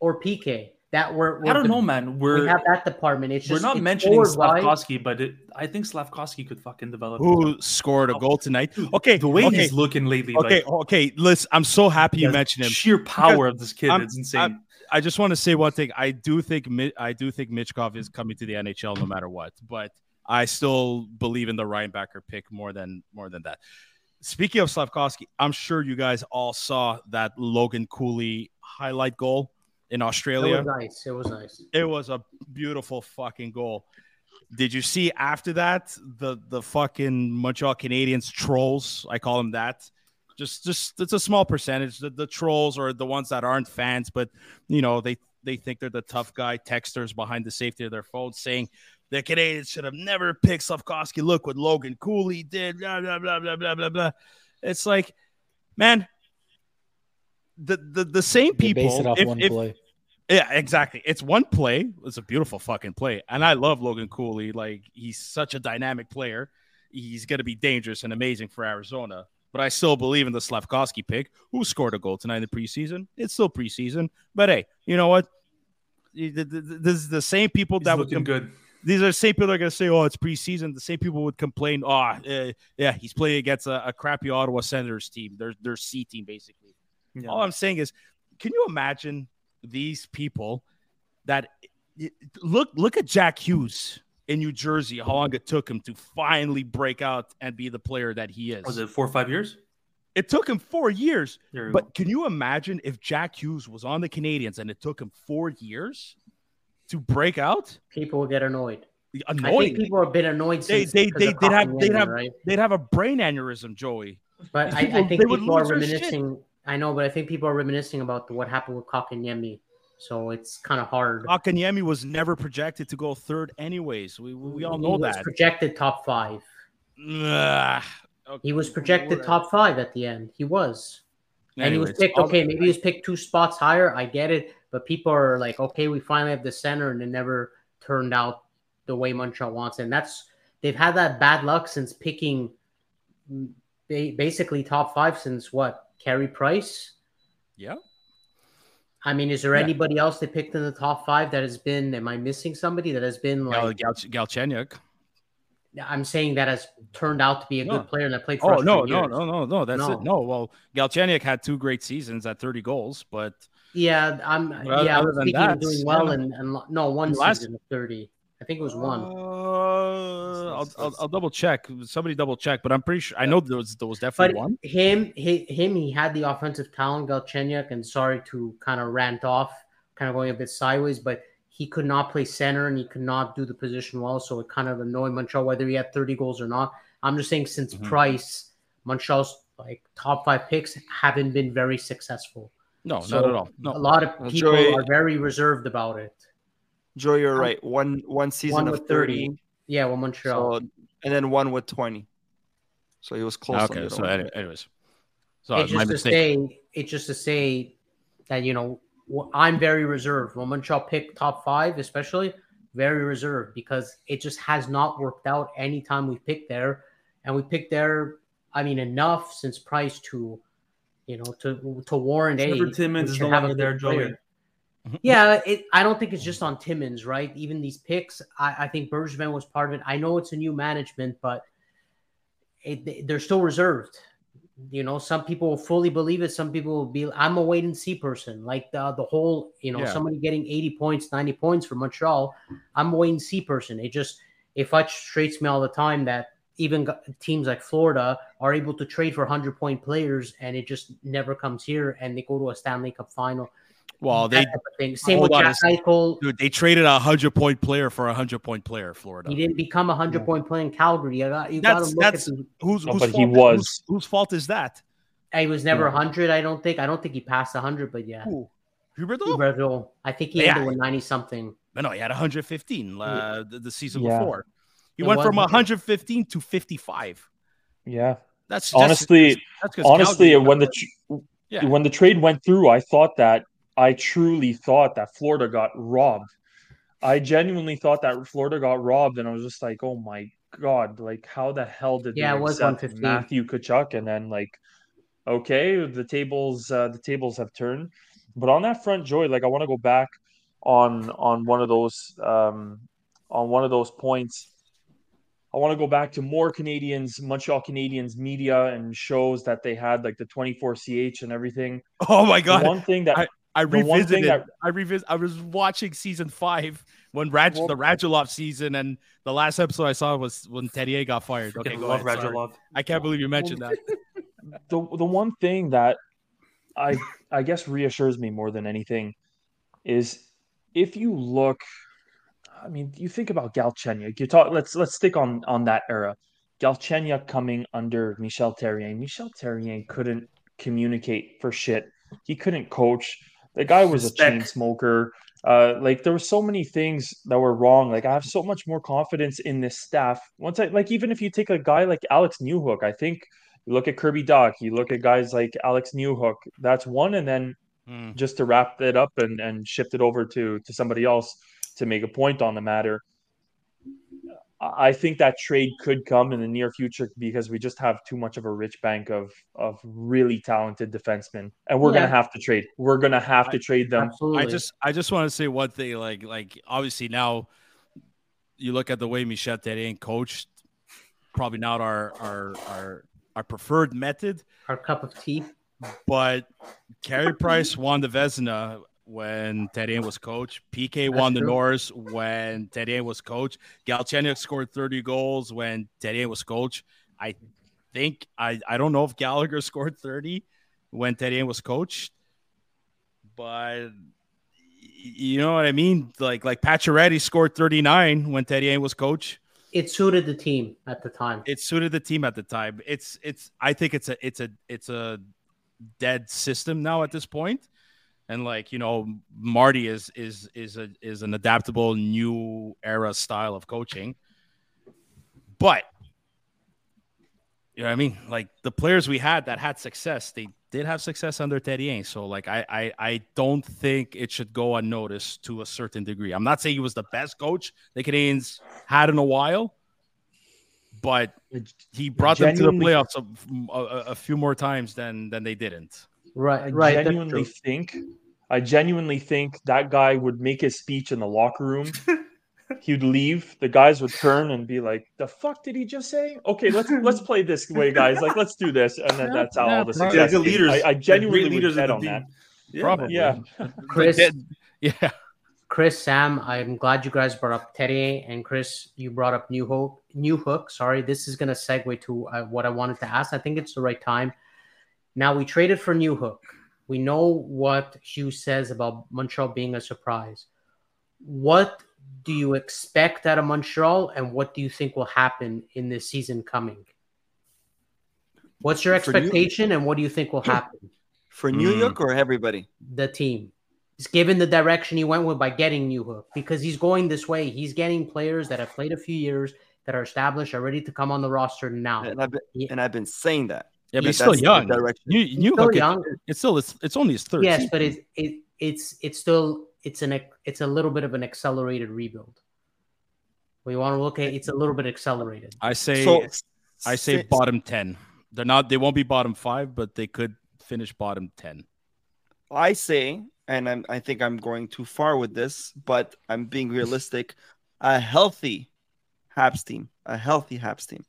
or PK. That we're, we're I don't the- know, man. We We're have that department. It's we're just not it's mentioning forward-wise. Slavkovsky, but it, I think Slavkovsky could fucking develop. Who scored a goal tonight? Okay, the way okay, he's looking lately, okay, like, okay. Listen, I'm so happy you mentioned him. sheer power of this kid I'm- is insane. I just want to say one thing. I do think Mi- I do think Michkov is coming to the NHL no matter what, but I still believe in the Reinbacher pick more than more than that. Speaking of Slavkovsky, I'm sure you guys all saw that Logan Cooley highlight goal in It Australia. was nice. It was nice. It was a beautiful fucking goal. Did you see after that the the fucking Montreal Canadiens trolls? I call them that. Just just it's a small percentage. The, the trolls are the ones that aren't fans, but you know they they think they're the tough guy texters behind the safety of their phones saying the Canadiens should have never picked Slavkovsky. Look what Logan Cooley did. Blah blah blah blah blah blah blah. It's like, man, the the the same They people. base it off if- one if- play. yeah, exactly. It's one play. It's a beautiful fucking play. And I love Logan Cooley. Like he's such a dynamic player. He's gonna be dangerous and amazing for Arizona. But I still believe in the Slavkovsky pick, who scored a goal tonight in the preseason. It's still preseason. But hey, you know what? The- the- the- This is the same people He's that would looking com- good. These are the same people that are going to say, "Oh, it's preseason." The same people would complain, "Oh, uh, yeah, he's playing against a, a crappy Ottawa Senators team. Their their C team, basically." Yeah. All I'm saying is, can you imagine these people that look look at Jack Hughes in New Jersey? How long it took him to finally break out and be the player that he is? Was it four or five years? It took him four years. But go. can you imagine if Jack Hughes was on the Canadiens and it took him four years to break out? People will get annoyed. I think people have been annoyed They since, they they they'd have- Kotkaniemi, they'd have- right. They'd have a brain aneurysm, Joey. But I, I think people are lose their shit. reminiscing. I know, but I think people are reminiscing about what happened with Kotkaniemi. So it's kind of hard. Akanyemi was never projected to go third, anyways. We we, all He know was that. projected top five. Ugh. He was projected top five at the end. He was. And he was picked. Okay, maybe he was picked two spots higher. I get it, but people are like, okay, we finally have the center, and it never turned out the way Montreal wants. And that's they've had that bad luck since picking basically top five since what Carey Price. Yeah. I mean, is there Yeah. anybody else they picked in the top five that has been? Am I missing somebody that has been like? Gal, Galchenyuk. I'm saying that has turned out to be a No. good player and I played oh, for Oh no, no, no, no, no. That's No. it. No, well, Galchenyuk had two great seasons at 30 goals, but Yeah, I'm. Well, yeah, I was of that, doing well and, and no one Last- season of thirty. I think it was one. Uh, I'll, I'll, I'll double check. Somebody double check, but I'm pretty sure I know there was there was But definitely one. him, he, him, he had the offensive talent, Galchenyuk, and sorry to kind of rant off, kind of going a bit sideways, but he could not play center and he could not do the position well, so it kind of annoyed Montreal whether he had 30 goals or not. I'm just saying since Mhm. Price, Montreal's like top five picks haven't been very successful. No, So, not at all. A lot of people Joey- are very reserved about it. Joe, you're right. One one season One of 30. 30, Yeah, one Montreal. so, and then one with 20. So he was close. okay. So, other one. anyways, so it's just to say it's just to say that you know I'm very reserved when Montreal pick top five, especially very reserved because it just has not worked out anytime we picked there, and we picked there. I mean, enough since Price to, you know, to to warrant a. Trevor Timmins is should no have longer good there, Joey. player. Yeah, it, I don't think it's just on Timmins, right? Even these picks, I, I think Bergevin was part of it. I know it's a new management, but it, they're still reserved. You know, some people will fully believe it. Some people will be. I'm a wait and see person. Like the the whole, you know, Yeah. somebody getting 80 points, 90 points for Montreal. I'm a wait and see person. It just it frustrates me all the time that even teams like Florida are able to trade for 100 point players, and it just never comes here, and they go to a Stanley Cup final. Well, they type of thing. Same with Jack Eichel. dude, they traded a hundred point player for a hundred point player. Florida. He didn't become a hundred Yeah. point player in Calgary. You got you got to That's- look that's- at the, Who's, No, whose but he fault, was. Whose, whose fault is that? he was never Yeah. hundred. I don't think. I don't think he passed hundred, but yeah. Who? Huberdeau? Huberdeau, I think he Yeah. ended with ninety something. No, no, he had 115 uh, the, the season Yeah. before. He It went from 115 to 55. Yeah. That's just, Honestly- that's 'cause Honestly, Calgary- when the tr- Yeah. when the trade went through, I thought that I truly thought that Florida got robbed. I genuinely thought that Florida got robbed, and I was just like, "Oh my god! Like, how the hell did Yeah, they it was accept 115. Matthew Tkachuk?" And then like, okay, the tables uh, the tables have turned. But on that front, Joy, like, I want to go back on on one of those um, on one of those points. I want to go back to more Canadiens, Montreal Canadiens media and shows that they had like the 24 CH and everything. Oh my The god. one thing that I- I The thing revisited. that- I revisit. I was watching season five when Raj, Well- the Radulov season, and the last episode I saw was when Teddy A got fired. Okay, go love ahead. sorry. I can't believe you mentioned that. the the one thing that I I guess reassures me more than anything is if you look I mean you think about Galchenyuk you talk let's let's stick on on that era. Galchenyuk coming under Michel Therrien. Michel Therrien couldn't communicate for shit. He couldn't coach. The guy was a chain smoker uh like there were so many things that were wrong. Like I have so much more confidence in this staff. Once I like even if you take a guy like Alex Newhook I think you look at Kirby Dach, you look at guys like Alex Newhook. That's one, and then Hmm. just to wrap it up and, and shift it over to to somebody else to make a point on the matter. I I think that trade could come in the near future because we just have too much of a rich bank of of really talented defensemen, and we're Yeah. gonna have to trade. We're gonna have to trade them. Absolutely. I just I just want to say one thing. Like like obviously now, you look at the way Michel Therrien coached. Probably not our our our our preferred method, our cup of tea. but Carey Price won the Vezina when Therrien was coach. PK That's won the true. Norris when Therrien was coach. Galchenyuk scored 30 goals when Therrien was coach. I think I I don't know if Gallagher scored 30 when Therrien was coach, but you know what I mean? Like like Pacioretty scored 39 when Therrien was coach. It suited the team at the time. It suited the team at the time. It's it's I think it's a it's a it's a dead system now at this point. And like, you know, Marty is is is a is an adaptable new era style of coaching. But you know what I mean? Like the players we had that had success, they did have success under Therrien. So like I, I I don't think it should go unnoticed to a certain degree. I'm not saying he was the best coach the Canadiens had in a while, but he brought them to the playoffs a, a, a few more times than than they didn't. Right, I right. genuinely think I genuinely think that guy would make his speech in the locker room. He'd leave. The guys would turn and be like, "The fuck did he just say?" Okay, let's let's play this way, guys. Like, let's do this, and then that's how yeah, all the probably. success. Yeah, good came. leaders. I, I genuinely Great leaders would of bet the on team. that. Yeah. Probably. Yeah, Chris, yeah. Chris, Sam, I'm glad you guys brought up Therrien and Chris. You brought up Newhook. New Hook. Sorry, this is going to segue to uh, what I wanted to ask. I think it's the right time. Now we traded for Newhook. We know what Hugh says about Montreal being a surprise. What do you expect out of Montreal, and what do you think will happen in this season coming? What's your expectation, and what do you think will happen? For New Mm. York or everybody? the team. He's given the direction he went with by getting Newhook because he's going this way. He's getting players that have played a few years that are established, are ready to come on the roster now. And I've been, Yeah. and I've been saying that. Yeah, but he's still young. direction. You, you Still look at young. it's still it's, it's only his third. Yes, season. but it's it it's it's still it's an it's a little bit of an accelerated rebuild. We want to look at it's a little bit accelerated. I say So I say si- bottom ten. They're not. They won't be bottom five, but they could finish bottom ten. I say, and I'm, I think I'm going too far with this, but I'm being realistic. A healthy Habs team, a healthy Habs team.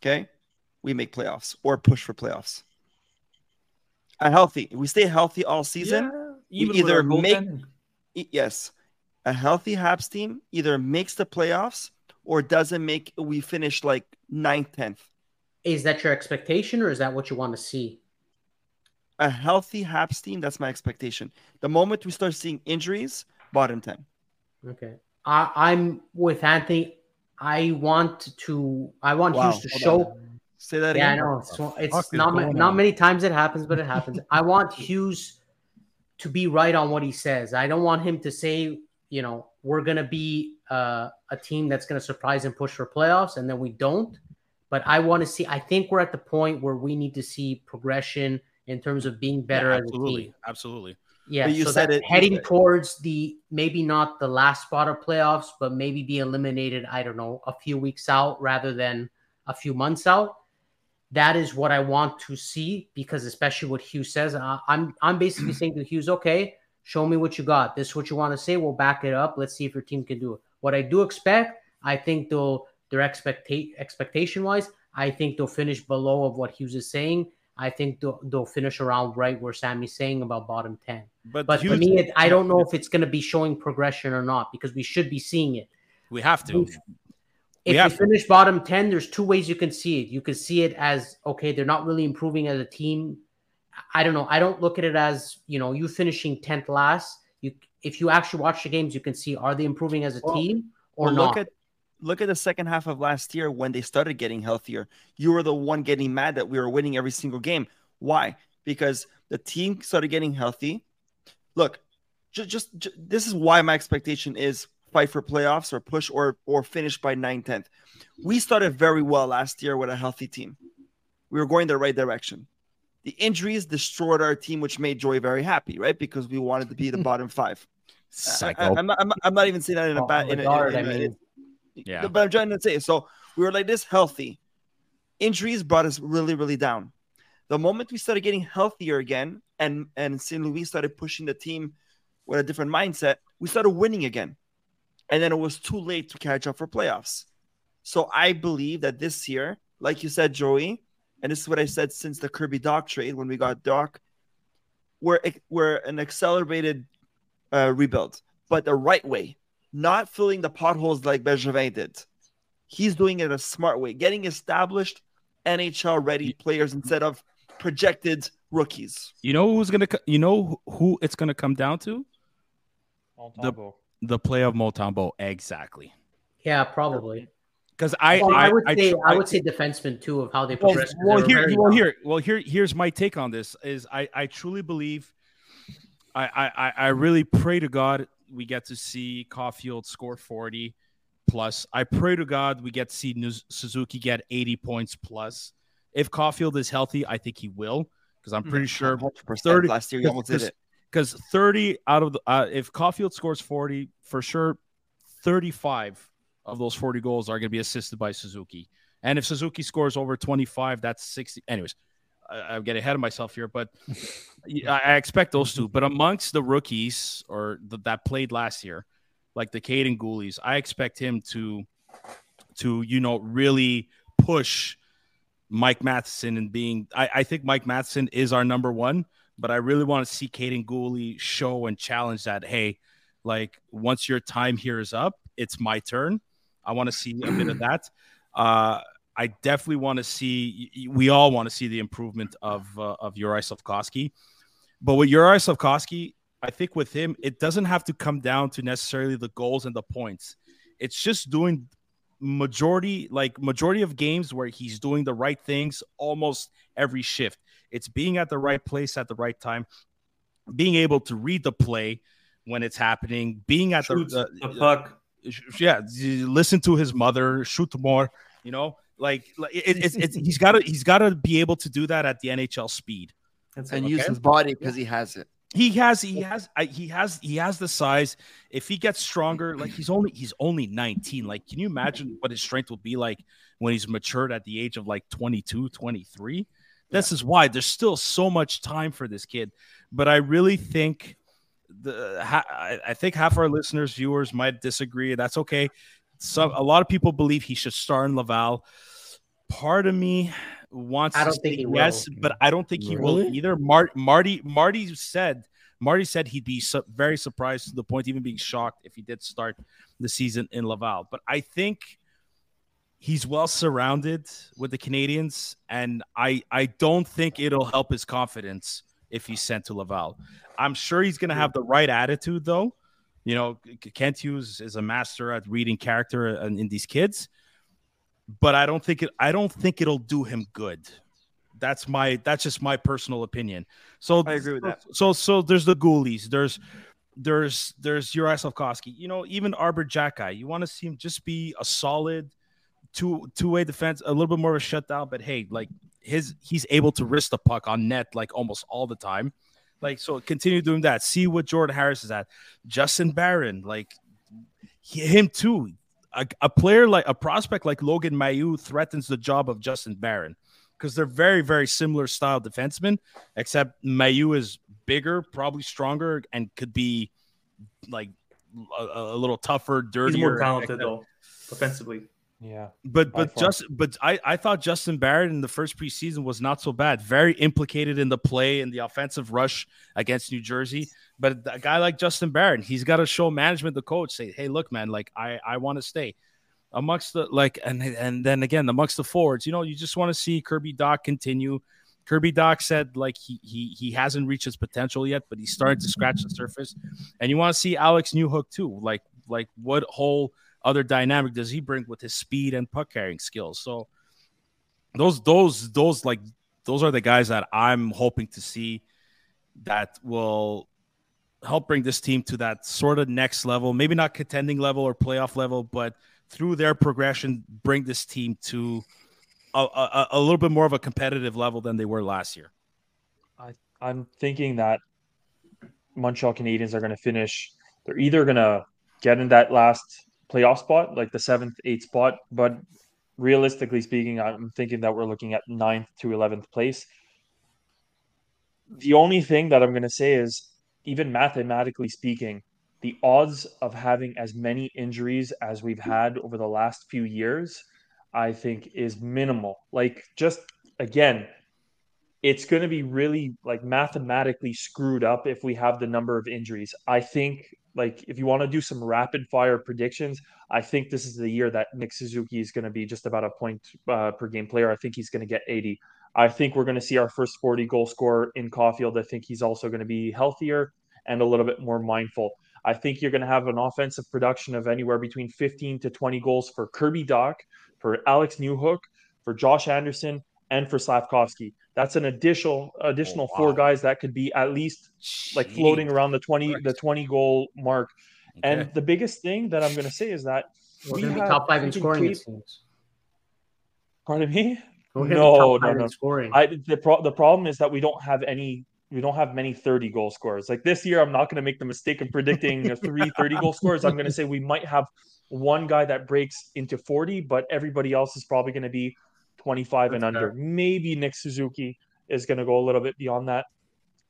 Okay, we make playoffs or push for playoffs. A healthy, we stay healthy all season. Yeah, even either make- yes, a healthy Habs team either makes the playoffs or doesn't make. We finish like ninth, tenth. Is that your expectation, or is that what you want to see? A healthy Habs team. That's my expectation. The moment we start seeing injuries, bottom ten. Okay, I, I'm with Anthony. I want to. I want Wow, Hughes to hold show. on. Say that Yeah, I again. know. It's, it's not ma- not many times it happens, but it happens. I want Hughes to be right on what he says. I don't want him to say, you know, we're gonna be uh, a team that's gonna surprise and push for playoffs, and then we don't. But I want to see. I think we're at the point where we need to see progression in terms of being better Yeah, as a absolutely, team. absolutely. Yeah, But you so said that's it- heading said- towards the maybe not the last spot of playoffs, but maybe be eliminated. I don't know, a few weeks out rather than a few months out. That is what I want to see because, especially what Hughes says, I, I'm I'm basically saying to Hughes, okay, show me what you got. This is what you want to say. We'll back it up. Let's see if your team can do it. What I do expect, I think they'll their expecta- expectation wise, I think they'll finish below of what Hughes is saying. I think they'll, they'll finish around right where Sammy's saying about bottom 10. But, But for me, it, I don't know if it's going to be showing progression or not because we should be seeing it. we have to. If to. finish bottom 10, there's two ways you can see it. You can see it as, okay, they're not really improving as a team. I don't know. I don't look at it as, you know, you finishing 10th last. You, if you actually watch the games, you can see are they improving as a Well- team or Well, not? Look at look at the second half of last year when they started getting healthier. You were the one getting mad that we were winning every single game. Why? Because the team started getting healthy. Look, just, just, ju- this is why my expectation is fight for playoffs or push or or finish by 9 10th. We started very well last year with a healthy team. We were going the right direction. The injuries destroyed our team, which made Joy very happy, right? Because we wanted to be the hmm. bottom five. I, Psycho. am not, I'm, not, I'm not even saying that in a Oh, bad. In, a- in, guard, in, I in, mean, Yeah. but I'm trying to say, so we were like this healthy. Injuries brought us really, really down. The moment we started getting healthier again, and and St. Louis started pushing the team with a different mindset, we started winning again. And then it was too late to catch up for playoffs. So I believe that this year, like you said, Joey, and this is what I said since the Kirby Dach trade when we got Dach, we're we're an accelerated uh, rebuild, but the right way, not filling the potholes like Bergevin did. He's doing it a smart way, getting established NHL ready players instead of projected rookies. You know who's gonna? You know who it's gonna come down to? Montembeault. The play of Montembeault. Exactly. yeah, probably. Because I, Well, I, I, would I, say I, I- would say defensemen too of how they well, progress. 'cause well, here, very well, here, well, here, here's my take on this: is I, I truly believe, I, I, I- I really pray to God we get to see Caufield score forty plus. I pray to God we get to see Suzuki get eighty points plus. If Caufield is healthy, I think he will, because I'm pretty sure 100%. 30 last year, you almost did it. Because 30 out of the uh, if Caufield scores 40 for sure 35 of those 40 goals are going to be assisted by Suzuki. And if Suzuki scores over 25 that's 60 anyways I, getting ahead of myself here but I, I expect those two. But amongst the rookies or the, that played last year like the Kaiden Guhles I expect him to to you know really push Mike Matheson and being I, I think Mike Matheson is our number one but I really want to see Kaiden Guhle show and challenge that. Hey, like once your time here is up, it's my turn. I want to see a bit of that. Uh, I definitely want to see. We all want to see the improvement of uh, of Juraj Slafkovsky, but with Juraj Slafkovsky, I think with him, it doesn't have to come down to necessarily the goals and the points. It's just doing majority like majority of games where he's doing the right things almost every shift. It's being at the right place at the right time, being able to read the play when it's happening, being at the, Shoots the the puck. yeah, listen to his mother, shoot more, you know, like, like it, it's, it's he's got to he's got to be able to do that at the NHL speed. That's And it. use his body because he has it. He has he has he has he has the size. If he gets stronger, like he's only he's only 19. Like, can you imagine what his strength will be like when he's matured at the age of like 22, 23? This is why there's still so much time for this kid. But I really mm-hmm. think the ha- I think half our listeners, viewers might disagree. That's okay. Some mm-hmm. a lot of people believe he should start in Laval. Part of me wants I to don't think say he will. yes, but I don't think he will either. Mar- Marty Marty said Marty said he'd be su- very surprised to the point even being shocked if he did start the season in Laval. But I think he's well surrounded with the Canadiens, and I I don't think it'll help his confidence if he's sent to Laval. I'm sure he's going to have the right attitude, though. You know, Kent Hughes is a master at reading character uh, in, in these kids, but I don't think it. I don't think it'll do him good. That's my. That's just my personal opinion. So I agree with that. So so there's the Guhles. There's there's there's Juraj Slafkovsky. You know, even Arber Xhekaj. You want to see him just be a solid two two way defense, a little bit more of a shutdown. But hey, like his he's able to risk the puck on net like almost all the time. Like so, continue doing that. See what Jordan Harris is at. Justin Barron, like he, him too. A, a player like a prospect like Logan Mailloux threatens the job of Justin Barron because they're very very similar style defensemen, except Mailloux is bigger, probably stronger, and could be like a, a little tougher, dirtier. He's more talented though, offensively. Yeah. But but just but I I thought Justin Barron in the first preseason was not so bad. Very implicated in the play and the offensive rush against New Jersey. But a guy like Justin Barron, he's got to show management, the coach, say, hey, look, man, like I I want to stay amongst the like and and then again amongst the forwards. You know, you just want to see Kirby Dach continue. Kirby Dach said like he he he hasn't reached his potential yet, but he's starting to scratch the surface. And you want to see Alex Newhook too. Like like what whole other dynamic does he bring with his speed and puck carrying skills? So those those those like those are the guys that I'm hoping to see that will help bring this team to that sort of next level, maybe not contending level or playoff level, but through their progression, bring this team to a, a, a little bit more of a competitive level than they were last year. I'm thinking that Montreal Canadiens are going to finish. They're either going to get in that last playoff spot, like the seventh, eighth spot, but realistically speaking, I'm thinking that we're looking at ninth to eleventh place. The only thing that I'm going to say is, even mathematically speaking, the odds of having as many injuries as we've had over the last few years, I think, is minimal. Like, just again, it's going to be really like mathematically screwed up if we have the number of injuries. I think like if you want to do some rapid fire predictions, I think this is the year that Nick Suzuki is going to be just about a point uh, per game player. I think he's going to get 80. I think we're going to see our first 40 goal scorer in Caufield. I think he's also going to be healthier and a little bit more mindful. I think you're going to have an offensive production of anywhere between 15 to 20 goals for Kirby Dach, for Alex Newhook, for Josh Anderson, and for Slafkovsky. That's an additional additional Oh, four wow. guys that could be at least like floating around the 20 Christ. the 20 goal mark. And the biggest thing that I'm going to say is that We're we going to be top five in freaking scoring. It Cape- seems. Pardon me? We're gonna No, top no, no. Scoring. I the pro- the problem is that we don't have any we don't have many 30 goal scorers. Like this year, I'm not going to make the mistake of predicting a three 30 goal scorers. I'm going to say we might have one guy that breaks into 40, but everybody else is probably going to be 25 and That's under. Maybe Nick Suzuki is going to go a little bit beyond that,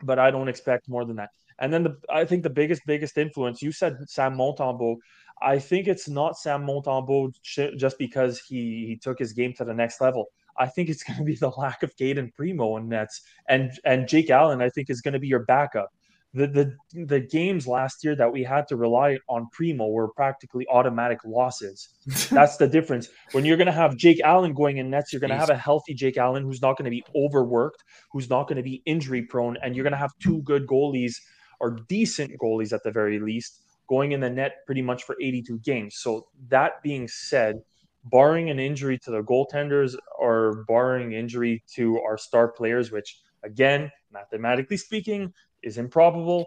but I don't expect more than that. And then the I think the biggest biggest influence you said Sam Montembeault. I think it's not Sam Montembeault just because he he took his game to the next level. I think it's going to be the lack of Cayden Primeau in nets and and Jake Allen. I think is going to be your backup. The the the games last year that we had to rely on Primeau were practically automatic losses. That's the difference. When you're going to have Jake Allen going in nets, you're going to have a healthy Jake Allen who's not going to be overworked, who's not going to be injury prone, and you're going to have two good goalies or decent goalies at the very least going in the net pretty much for 82 games. So that being said, barring an injury to the goaltenders or barring injury to our star players, which again, mathematically speaking, is improbable,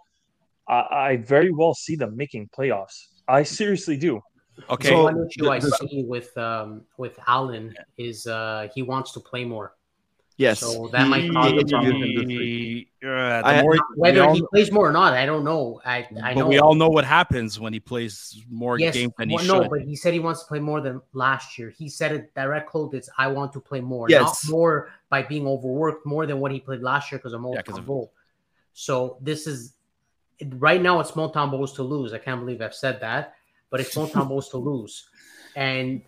I, I very well see them making playoffs. I seriously do. Okay. So one issue I see with um, with Allen is uh, he wants to play more. Yes. So that might cause a problem. He- uh, I- more- Whether all- he plays more or not, I don't know. I I but know. we all know what happens when he plays more yes, games than he well, should. no, but he said he wants to play more than last year. He said it direct quote. It's I want to play more, Yes. not more by being overworked, more than what he played last year because of Yeah, 'cause of- Montembeault. So this is right now. It's Montembeault's to lose. I can't believe I've said that, but it's Montembeault's to lose. And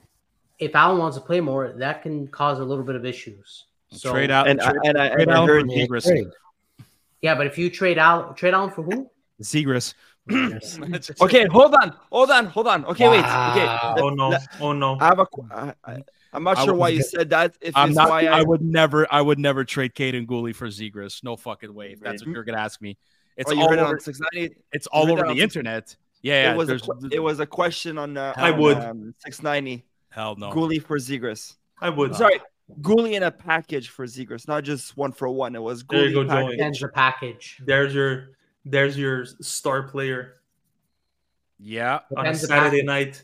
if Allen wants to play more, that can cause a little bit of issues. So trade out and I, trade, and I, trade and I heard for Yeah, yeah, but if you trade out, trade Allen for who? Zegras. Okay, hold on, hold on, hold on. Okay, wait. Okay, Oh no! Oh no! I have a. qu- I, I, I'm not sure why you said that. If I'm not. why I, I, would never. I would never trade Kaiden Guhle for Zegras. No fucking way. If that's what you're gonna ask me, it's oh, all heard over. on 690. It's all heard over the internet. Yeah, yeah. it was a it was a question on. Uh, I on, would. um, 690. hell no. Goalie for Zegras. I would. Sorry, goalie in a package for Zegras, not just one for one. It was There you goalie go, Joey. package. Depends the package. There's your there's your star player Yeah. on a Saturday night.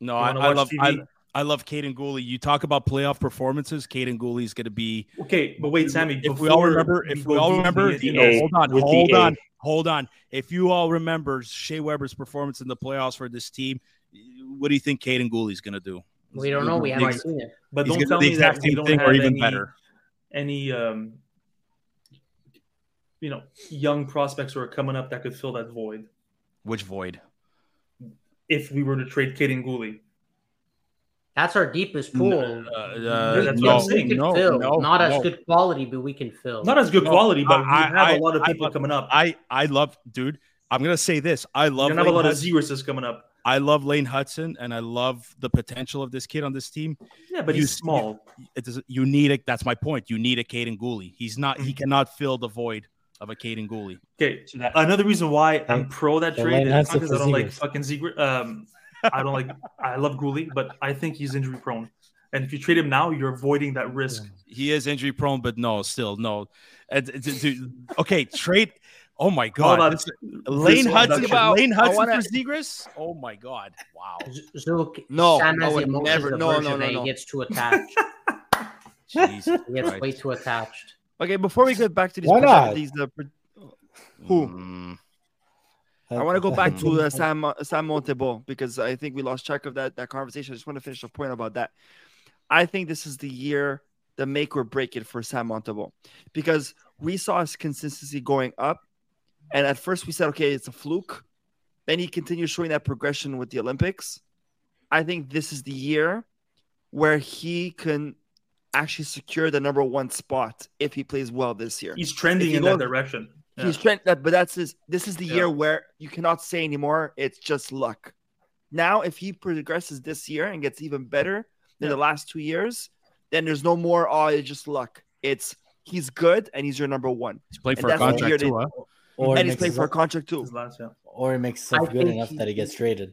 No, I, I love. I, TV? I love Kaiden Guhle. You talk about playoff performances. Kaiden Guhle is going to be. Okay, but wait, Sammy. If we all remember, if we all remember, into the it, A. hold on, with the hold A. on, hold on. If you all remember Shea Weber's performance in the playoffs for this team, what do you think Kaiden Guhle's going to do? We don't know. We haven't ex- seen it. but he's don't tell do the me that we same don't thing have or even any, better. any um, you know, young prospects who are coming up that could fill that void. Which void? If we were to trade Kaiden Guhle, That's our deepest pool. Uh, uh, That's what no, we can no, fill. no, not as good quality, but we can fill. Not as good quality, but I- we I- have I- a lot of people love- coming up. I I love, dude. I'm gonna say this. I love. We're gonna have a Lane lot of Hutson. Zegras coming up. I love Lane Hutson, and I love the potential of this kid on this team. Yeah, but You he's small. It does, you need it. That's my point. You need a Kaiden Guhle. He's not. Mm. He cannot fill the void of a Kaiden Guhle. Okay, So that- another reason why I'm pro that trade is because I don't like fucking Ziegler. Um, I don't like. I love Guhle, but I think he's injury prone. And if you trade him now, you're avoiding that risk. He is injury prone, but no, still no. Okay, trade. Oh my god, about This- Lane this Hutson. about- Lane Hutson wanna- for Zegras. Oh my god, wow. Z- Zook, No, Sam I would never- no, no, no, no. He gets too attached. Jesus he gets Christ. way too attached. Okay, before we get back to these, Why not? these uh, pro- Who? Mm, I want to go back to uh, Sam Sam Montembeault because I think we lost track of that that conversation. I just want to finish a point about that. I think this is the year, the make or break it for Sam Montembeault, because we saw his consistency going up, and at first we said, okay, it's a fluke. Then he continued showing that progression with the Olympics. I think this is the year where he can actually secure the number one spot if he plays well this year. He's trending in go- that direction. Yeah. He's trying that, but that's his. This is the Yeah. year where you cannot say anymore. It's just luck. Now, if he progresses this year and gets even better than the last two years, then there's no more. Oh, it's just luck. It's he's good and he's your number one, he's playing for a that's the contract year too, huh? or and he's playing for a contract too. Last, yeah. or it makes himself good enough he- that he gets traded.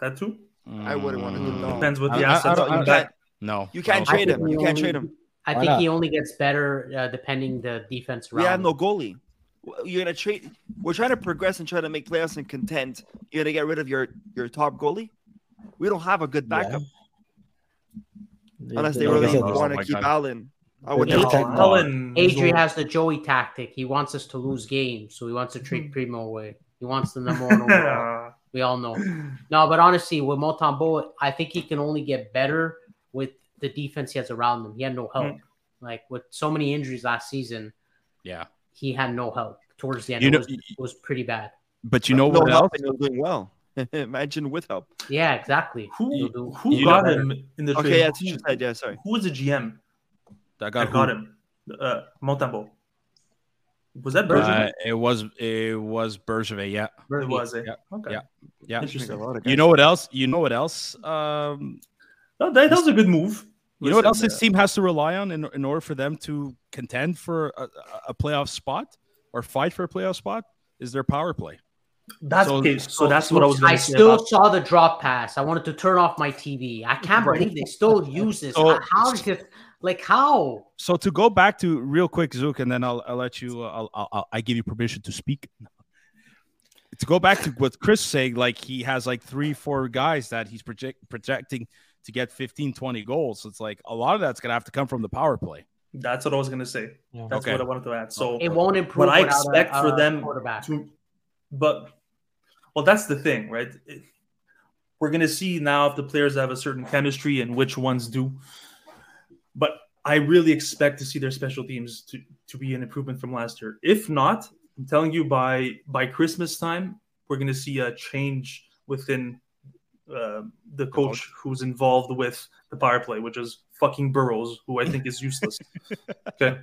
That too. I wouldn't want to do Mm, no. Depends what I- the I- assets I- are. I- You can't. No, You can't no. trade him. You can't trade him. I Why think not? he only gets better uh, depending the defense We around. have no goalie. You're gonna trade. We're trying to progress and try to make playoffs and contend. You're gonna get rid of your your top goalie. We don't have a good backup unless they Like really Oh want to my keep God. Allen. I would don't never. take- take No. Allen, Adri has the Joey tactic. He wants us to lose games, so he wants to trade Primeau away. He wants the number one overall. We all know. No, but honestly, with Montembeault, I think he can only get better with the defense he has around him. He had no help. Like with so many injuries last season, Yeah, he had no help towards the end. You it, was, it was pretty bad. but you know no what help else? and you're doing well. Imagine with help. Yeah, exactly. Who He'll who You got know- him in the trade? Okay, that's who, what you said. Yeah, sorry. who was the GM That that got, got him? Uh, Montembeault. Was that Uh, it was it was Bergevin. Yeah, it was it. yeah, Okay. yeah. yeah. Interesting. You know what else? You know what else? Um, No, that, that was a good move. You know what else this team has to rely on in, in order for them to contend for a, a playoff spot or fight for a playoff spot is their power play. That's So- okay. So that's what I was I still About, saw the drop pass. I wanted to turn off my TV. I can't Right. believe they still use this. So- how did it, like how? So to go back to real quick, Zook, and then I'll, I'll let you. uh, I'll, I'll, I'll I give you permission to speak. To go back to what Chris saying, like he has like three, four guys that he's project, projecting to get 15, 20 goals. So it's like a lot of that's gonna have to come from the power play. that's what I was going to say. Yeah. That's Okay. what I wanted to add. So It won't improve. what I without a- expect for a them quarterback. to, but well, that's the thing, right? It- we're going to see now if the players have a certain chemistry and which ones do. But I really expect to see their special teams to, to be an improvement from last year. If not, I'm telling you by by Christmas time, we're going to see a change within uh, the coach who's involved with the power play, which is fucking Burrows, who I think is useless. okay.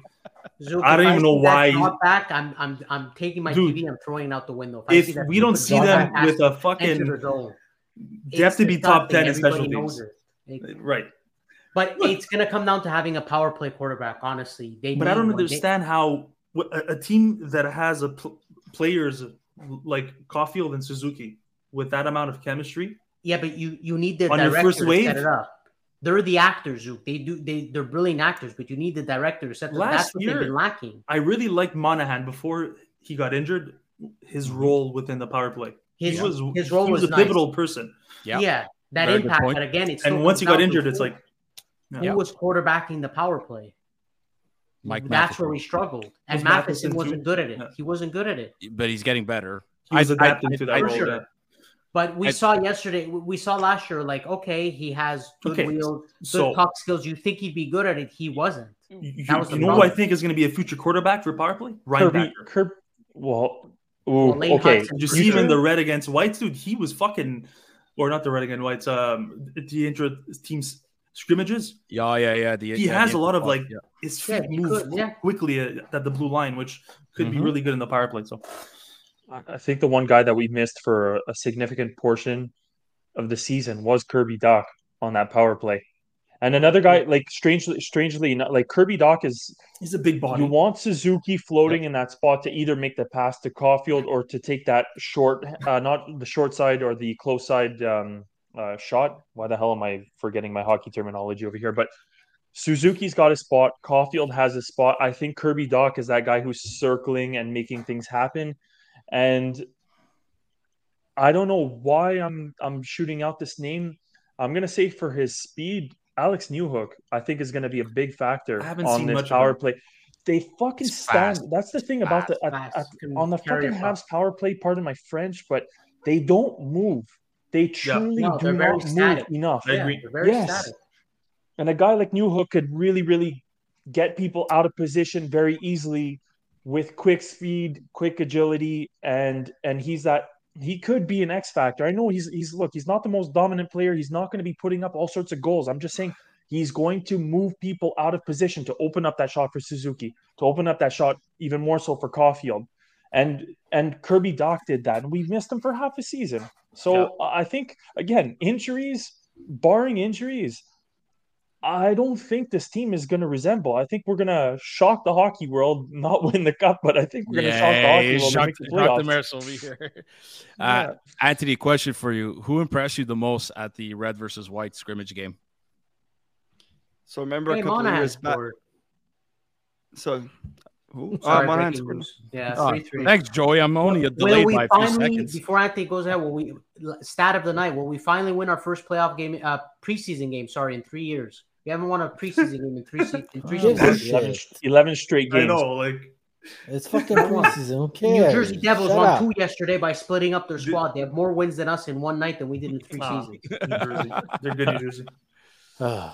Zook, I don't if even know why- drop Back, I'm I'm I'm taking my Dude, TV. I'm throwing it out the window. I see If that we don't see them with a fucking, the zone, they have to be top 10 in special teams. knows it. It- Right. But it's gonna come down to having a power play quarterback. Honestly, they. But I don't one. They- understand how a, a team that has a pl- players like Caufield and Suzuki with that amount of chemistry. Yeah, but you you need the On director first to wave? set it up. They're the actors, Zook. They do they they're brilliant actors, but you need the director to set. The, Last that's what year- they've been lacking. I really liked Monahan before he got injured. His mm-hmm. role within the power play, His he was his role he was, was a nice. pivotal person. Yeah. Yeah, that Very impact. point. But again, it's And once he got injured, it's who- like who Yeah. was quarterbacking the power play. Mike That's Matheson. where we struggled, and Was Matheson Matheson wasn't good at it. Yeah. He wasn't good at it. but he's getting better. he was I- adapting I- to that for role. sure. Yeah. But we I- saw yesterday, we saw last year, like, okay, he has good Okay, wheels, good So puck skills. You think he'd be good at it. He wasn't. you, That was you the know who I think is going to be a future quarterback for power play? Ryan Kirby, Backer. Kirby, well, ooh, Well, okay. Hutson Did you see him sure. the red against Whites, dude? He was fucking or not the red and whites, um, the intra teams scrimmages. Yeah, yeah, yeah. The, He yeah, has the a lot of like yeah. his feet he move could, yeah. quickly at, at the blue line, which could be Mhm. really good in the power play. So I think the one guy that we missed for a significant portion of the season was Kirby Dach on that power play. And another guy, like strangely, strangely enough, like Kirby Dach is he's a big body. you want Suzuki floating in that spot to either make the pass to Caufield or to take that short, uh, not the short side or the close side um, uh, shot. Why the hell am I forgetting my hockey terminology over here? But Suzuki's got a spot. Caufield has a spot. I think Kirby Dach is that guy who's circling and making things happen. And I don't know why I'm I'm shooting out this name. I'm gonna say for his speed, Alex Newhook, I think is gonna be a big factor I haven't on seen this much power play. They fucking He's stand. fast. That's the thing about the at, at- on the fucking a. Habs power play. Pardon my French, but they don't move. They truly No, do they're very not move enough. Yeah, very Yes. static. And a guy like Newhook could really, really get people out of position very easily with quick speed, quick agility, and and he's that he could be an X factor. I know he's he's look, he's not the most dominant player. He's not going to be putting up all sorts of goals. I'm just saying he's going to move people out of position to open up that shot for Suzuki, to open up that shot even more so for Caufield. And and Kirby Dach did that, and we missed him for half a season. So I think again, injuries, barring injuries, I don't think this team is going to resemble. I think we're going to shock the hockey world, not win the cup, but I think we're going to shock the hockey world and make the shock the playoffs. Maris over here. Yeah. Uh, Anthony, question for you: Who impressed you the most at the red versus white scrimmage game? So remember Hey, a couple of Monahan years back. scored. So who? Sorry, uh, Monahan breaking scored. news. Yeah, Oh, three three. thanks, Joey. I'm only a Will delayed we by a few seconds. before Anthony goes ahead, will we stat of the night? Will we finally win our first playoff game, uh, preseason game? Sorry, in three years. We haven't won a preseason game in three se- in three Who gives a seasons. 11, shit? 11 straight I games. know, like It's fucking preseason. Who The cares? New Jersey Devils Shut won up. two yesterday by splitting up their squad. They have more wins than us in one night than we did in three seasons. New They're good New Jersey.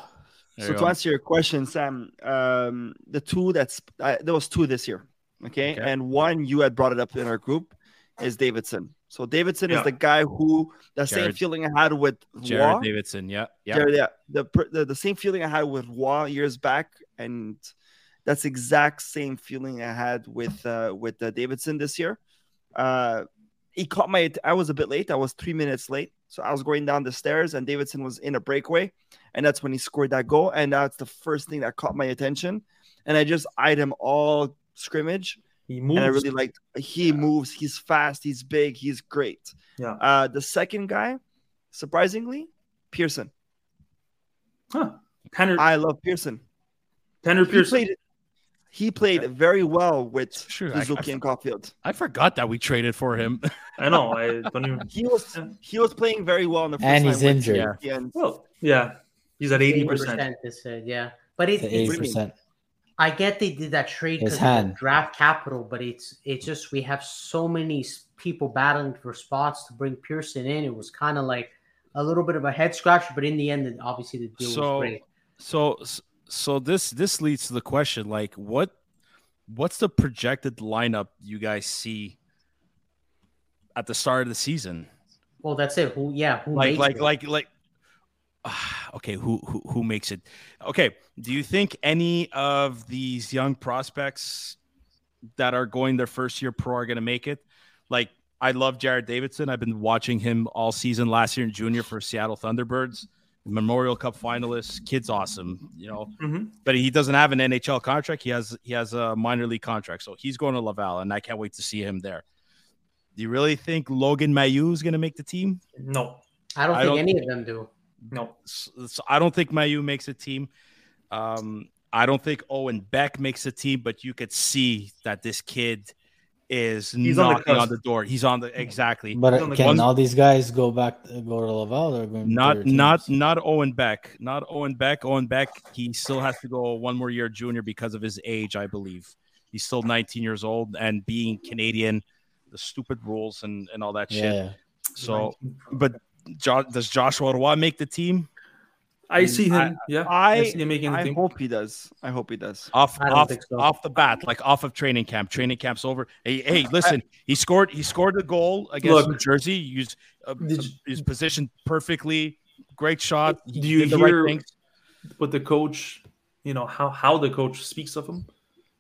So to go. answer your question, Sam, um, the two that's uh, there was two this year, okay? Okay. and one you had brought it up in our group is Davidson. So Davidson Yeah. is the guy who the same feeling I had with Jared Roy. Davidson. Yeah, yeah. Jared, yeah, the, the the same feeling I had with Roy years back, and that's exact same feeling I had with uh, with uh, Davidson this year. Uh, he caught my. I was a bit late. I was three minutes late, so I was going down the stairs, and Davidson was in a breakaway, and that's when he scored that goal, and that's the first thing that caught my attention, and I just eyed him all scrimmage, He moves. and I really liked. He moves. He's fast. He's big. He's great. Yeah. Uh, the second guy, surprisingly, Pearson. Huh. Tanner, I love Pearson. Tanner He Pearson. played, he played very well with Sure, I- Suzuki I- and Caulfield. I forgot that we traded for him. I know. I don't even. He was he was playing very well in the first And he's injured. Suzuki and- Well, yeah. He's at eighty percent. They said, yeah. But it, to it's, eighty percent. I get they did that trade because hand. draft capital, but it's it's just we have so many people battling for spots to bring Pearson in. It was kind of like a little bit of a head scratcher, but in the end, obviously the deal So- was great. So, so this this leads to the question: like, what what's the projected lineup you guys see at the start of the season? Well, that's it. Who? Yeah, who? Like, makes like, it? like, like. Ah, okay, who who who makes it? Okay, do you think any of these young prospects that are going their first year pro are going to make it? Like, I love Jared Davidson. I've been watching him all season last year in junior for Seattle Thunderbirds, Memorial Cup finalist. Kid's awesome, you know. Mhm. But he doesn't have an NHL contract. He has he has a minor league contract, so he's going to Laval, and I can't wait to see him there. Do you really think Logan Mailloux is going to make the team? No, I don't I think don't- any of them do. No. S- so I don't think Mailloux makes a team. Um, I don't think Owen Beck makes a team, but you could see that this kid is He's on the knocking on the door. He's on the exactly. But on the can ones- all these guys go back go to Laval or going Not their not not Owen Beck. Not Owen Beck. Owen Beck, he still has to go one more year junior because of his age, I believe. He's still 19 years old and being Canadian, the stupid rules and, and all that shit. yeah. So but jo- does Joshua Roy make the team? I see him. I- yeah, I- see him making the I team. hope he does. I hope he does. off off so. off the bat, like off of training camp. Training camp's over. Hey, hey, listen, he scored he scored a goal against Look. New Jersey. Used uh, Did you- his position perfectly. Great shot. He Do you did the right hear what the coach? You know how how the coach speaks of him.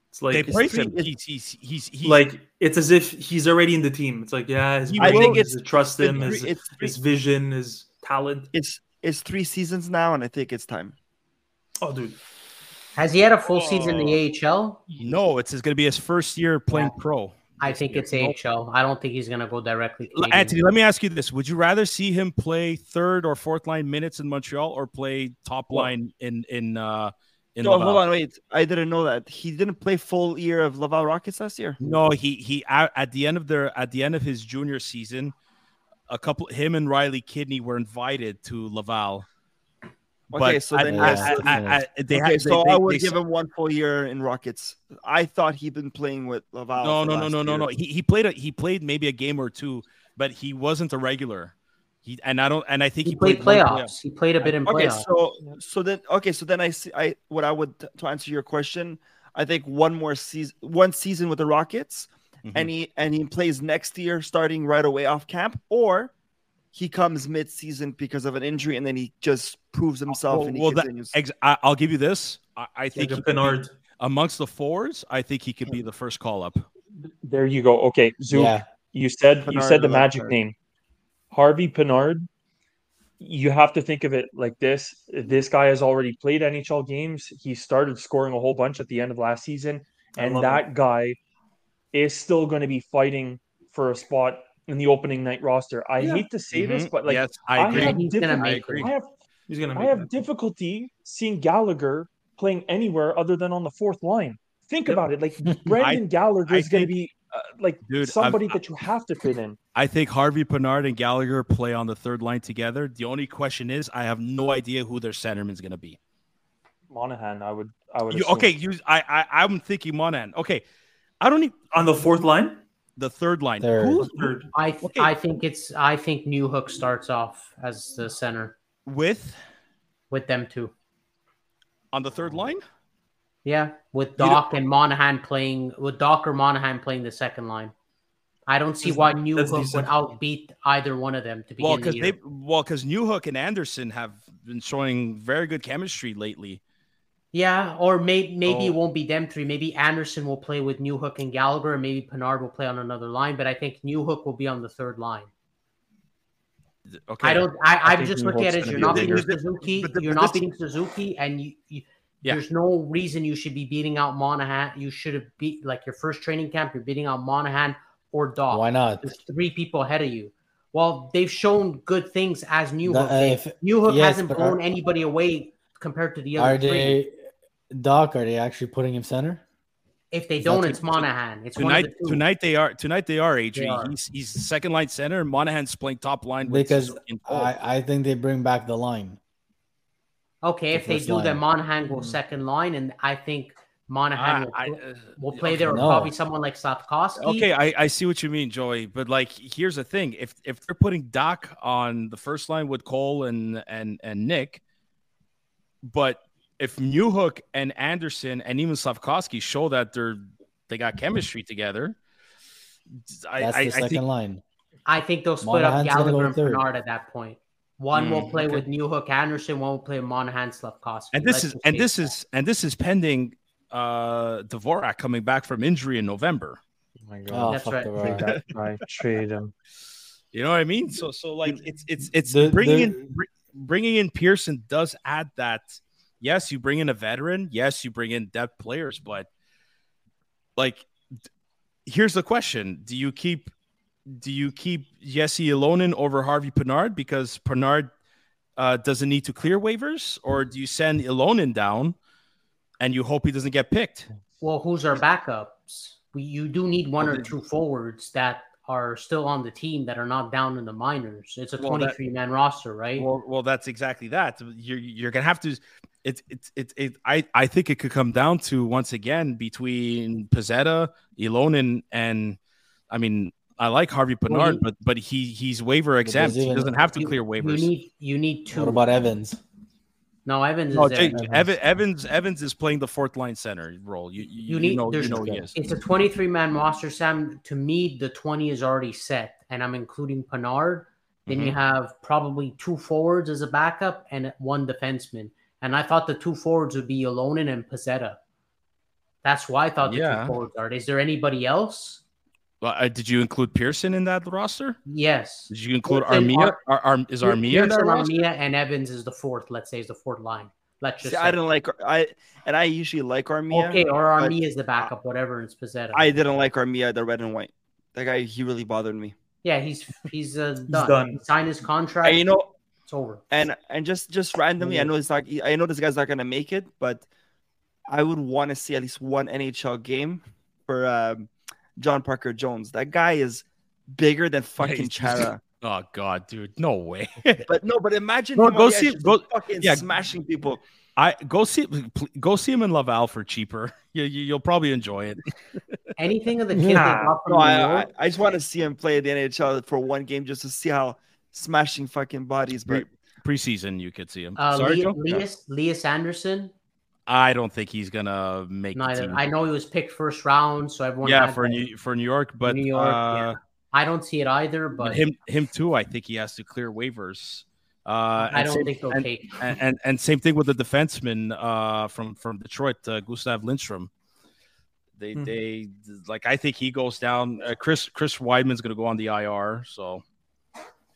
It's like They praise him. He's he's he's, he's like it's as if he's already in the team. It's like yeah, his He I think his- it's- trust him, It's his, it's, his vision, his talent. it's it's three seasons now, and I think it's time. Oh, dude, Has he had a full season in the AHL? no. It's going to be his first year playing pro. I think it's AHL. I don't think he's gonna go directly. Canadian. Anthony, let me ask you this: Would you rather see him play third or fourth line minutes in Montreal, or play top Well- line in in uh in No, hold on, wait. I didn't know that he didn't play full year of Laval Rockets last year. No, he he at, the end of their at the end of his junior season, a couple him and Riley Kidney were invited to Laval. Okay, But so I- then I- yes. I- I- I- they okay, had- so they- I would they- give him one full year in Rockets. I thought he'd been playing with Laval. No, no, no, no, no, no. He he played a, he played maybe a game or two, but he wasn't a regular. He and I don't and I think he, he, played one playoffs. He played a bit in Okay, playoffs. so so then okay, so then I see I what I would to answer your question, I think one more season one season with the Rockets Mhm. and he and he plays next year starting right away off camp or he comes mid-season because of an injury and then he just proves himself Well, and he well, that- Ex- I, I'll give you this. I, I think like a he could be- amongst the fours, I think he could be the first call up. There you go. Okay, Zoom. Yeah, You said you said the magic Pinard. name, Harvey Pinard. You have to think of it like this: this guy has already played NHL games. He started scoring a whole bunch at the end of last season, and love that guy is still going to be fighting for a spot in the opening night roster. I Yeah. hate to say this, Mhm. but like yes, I I agree. have He's gonna difficult- agree. I have He's gonna. I have difficulty seeing Gallagher playing anywhere other than on the fourth line. Think Yep. about it. Like Brendan Gallagher I is going to be uh, like Dude, somebody I've- that you have to fit in. I think Harvey Pinard and Gallagher play on the third line together. The only question is, I have no idea who their centerman's going to be. Monahan, I would, I would. You, okay, you, I, I, I'm thinking Monahan. Okay, I don't need on the fourth line. the third line. Third. Who Third. I th- Okay. I think it's I think New Hook starts off as the center with with them two. on the third line? Yeah, with You Dach and Monahan playing with Dach or Monahan playing the second line. I don't see why Newhook decent. would outbeat either one of them to begin Well, because year. they, well, because Newhook and Anderson have been showing very good chemistry lately. Yeah, or may, maybe Oh. it won't be them three. Maybe Anderson will play with Newhook and Gallagher, and maybe Pinard will play on another line. But I think Newhook will be on the third line. Okay, I don't. I, I I'm just New looking at it. You're not a beating Suzuki. you're not this- beating Suzuki, and you, you Yeah. there's no reason you should be beating out Monahan. You should have beat like your first training camp. You're beating out Monahan or Dach. why not? There's three people ahead of you. Well, they've shown good things as New The- Hook. uh, if- Newhook yes, hasn't blown are- anybody away compared to the other Are three. they Dach? Are they actually putting him center? If they Is don't, it's Monahan. It's tonight, one of the two. tonight they are tonight they are. AJ, They are. he's he's second line center. Monahan's playing top line Because Suzuki. I, I think they bring back the line. Okay, the if they do, then line. Monahan goes second line, and I think Monahan will, I- I- uh, will play okay. there, or No. probably someone like Slafkovsky. Okay, I, I see what you mean, Joey. But like, here's the thing: if if they're putting Dach on the first line with Cole and and and Nick, but if Newhook and Anderson and even Slafkovsky show that they're they got chemistry together, I That's the I second think line. I think they'll split Monahan's up gonna go Gallagher and third. Pinard at that point. One will Mm, play okay. with Newhook Anderson. One will play with Monahan Slafkovsky. and this Let's is and this is and this is pending uh Dvorak coming back from injury in November. Oh my Oh, god, That's right. the trade Rock. trade him. You know what I mean? So so like it's it's it's The- bringing the- in bringing in Pearson does add that. Yes, you bring in a veteran. Yes, you bring in depth players, but like here's the question: Do you keep do you keep Jesse Ylönen over Harvey Pinard because Pinard uh, doesn't need to clear waivers, or do you send Ylönen down and you hope he doesn't get picked? well, who's our backups? We, you do need one or two forwards that are still on the team that are not down in the minors. It's a Well, that- 23 man roster, right? Well, well, that's exactly that. You're you're gonna have to. It's it's it's it, I I think it could come down to once again between Pezzetta, Ylönen, and I mean I like Harvey Well, Pinard, but but he he's waiver exempt. He doesn't have to you, clear you waivers. need you need two. What about Evans? No, Evans is No, there. Jake, Evans. Evans, Evans Evans is playing the fourth line center role. You you, You need- know you there's- know he is. It's a 23 man roster, Sam. To me, the 20 is already set, and I'm including Pinard. Then you Mhm. have probably two forwards as a backup and one defenseman. And I thought the two forwards would be Ylönen and Pezzetta. That's why I thought the Yeah. two forwards are. Is there anybody else? Well, uh, did you include Pearson in that roster? Yes. Did you include Pearson, Armia? Ar- Ar- Ar- is Armia in that Pearson. Armia, and Evans is the fourth. Let's say is the fourth line. Let's just See, say. I didn't like I and I usually like Armia. okay, or Armia is the backup, whatever. It's Pezzetta. I didn't like Armia, the red and white. That guy, he really bothered me. yeah, he's he's uh, done. done. He signed his contract. And you know, it's over. and and just just randomly, I know it's not. I know this guy's not gonna make it, but I would want to see at least one NHL game for um, John Parker Jones. That guy is bigger than fucking he's just- Chara. Oh god, dude, no way. But no, but imagine No, him go see- go- fucking yeah. smashing people. I go see go see him in Laval for cheaper. You, you, you'll probably enjoy it. Anything of the kid Nah. No, I, I, I just want to see him play the NHL for one game just to see how smashing fucking bodies. But Pre- preseason, you could see him. uh, Sorry, Lee- Joe? Yeah. Leas, Lias Andersson. I don't think he's gonna make Neither. team. I know he was picked first round, so everyone. yeah, had for. New for New York, but New York, uh, yeah. I don't see it either, but but him him too. I think he has to clear waivers. Uh, I and don't same- think they'll and, and, and and same thing with the defenseman uh, from from Detroit, uh, Gustav Lindstrom. They Hmm. they like I think he goes down. Uh, Chris Chris Wideman's going to go on the IR. So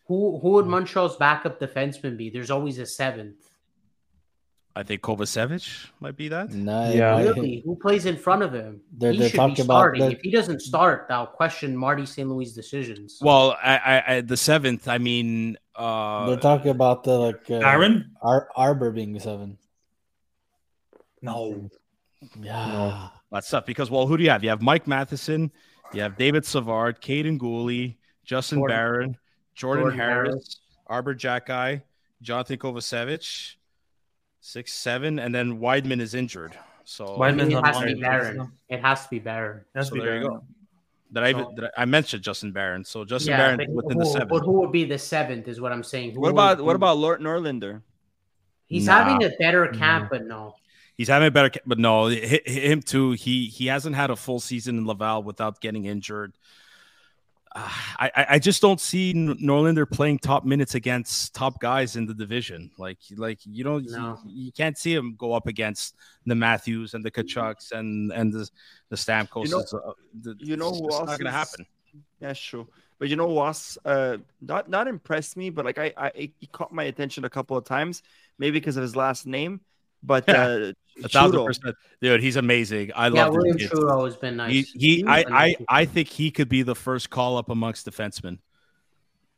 Who who would Montreal's backup defenseman be? There's always a seventh. I think Kovacevic might be that. No, Yeah. Really? Who plays in front of him? They're- he they're should be talking about starting. the- If he doesn't start, I'll question Marty St. Louis' decisions. Well, I, I, I the seventh. I mean, uh, they're talking about the like uh, Aaron? Ar- Arber being the seven. No. Yeah. That's tough because well, who do you have? You have Mike Matheson, you have David Savard, Kaiden Guhle, Justin Jordan- Barron, Jordan, Jordan Harris, Harris. Arber Xhekaj, Jonathan Kovacevic, six seven, and then Wideman is injured. So Wideman's it has to be it. Barron. It has to be Barron. That's So there you go. Did I, even, So- did I I mentioned Justin Barron? So Justin Yeah, Barron but within who, the seventh. but who would be the seventh is what I'm saying. Who what about what about Lord Norlinder? He's Nah. having a better camp, but no. He's having a better, ca- but no, hi- hi- him too. He he hasn't had a full season in Laval without getting injured. Uh, I I- just don't see Norlinder playing top minutes against top guys in the division. Like like you don't No. you, you can't see him go up against the Matthews and the Tkachuks and and the the Stamkos. You know- uh, the- you know it's who else not gonna happen. Yeah, sure. But you know what's uh not not impressed me, but like I I he caught my attention a couple of times, maybe because of his last name. But uh A thousand Trudeau, percent, dude. He's amazing. I yeah, love William this kid. Trudeau has been nice. He, he He's I, I, nice. I think he could be the first call up amongst defensemen.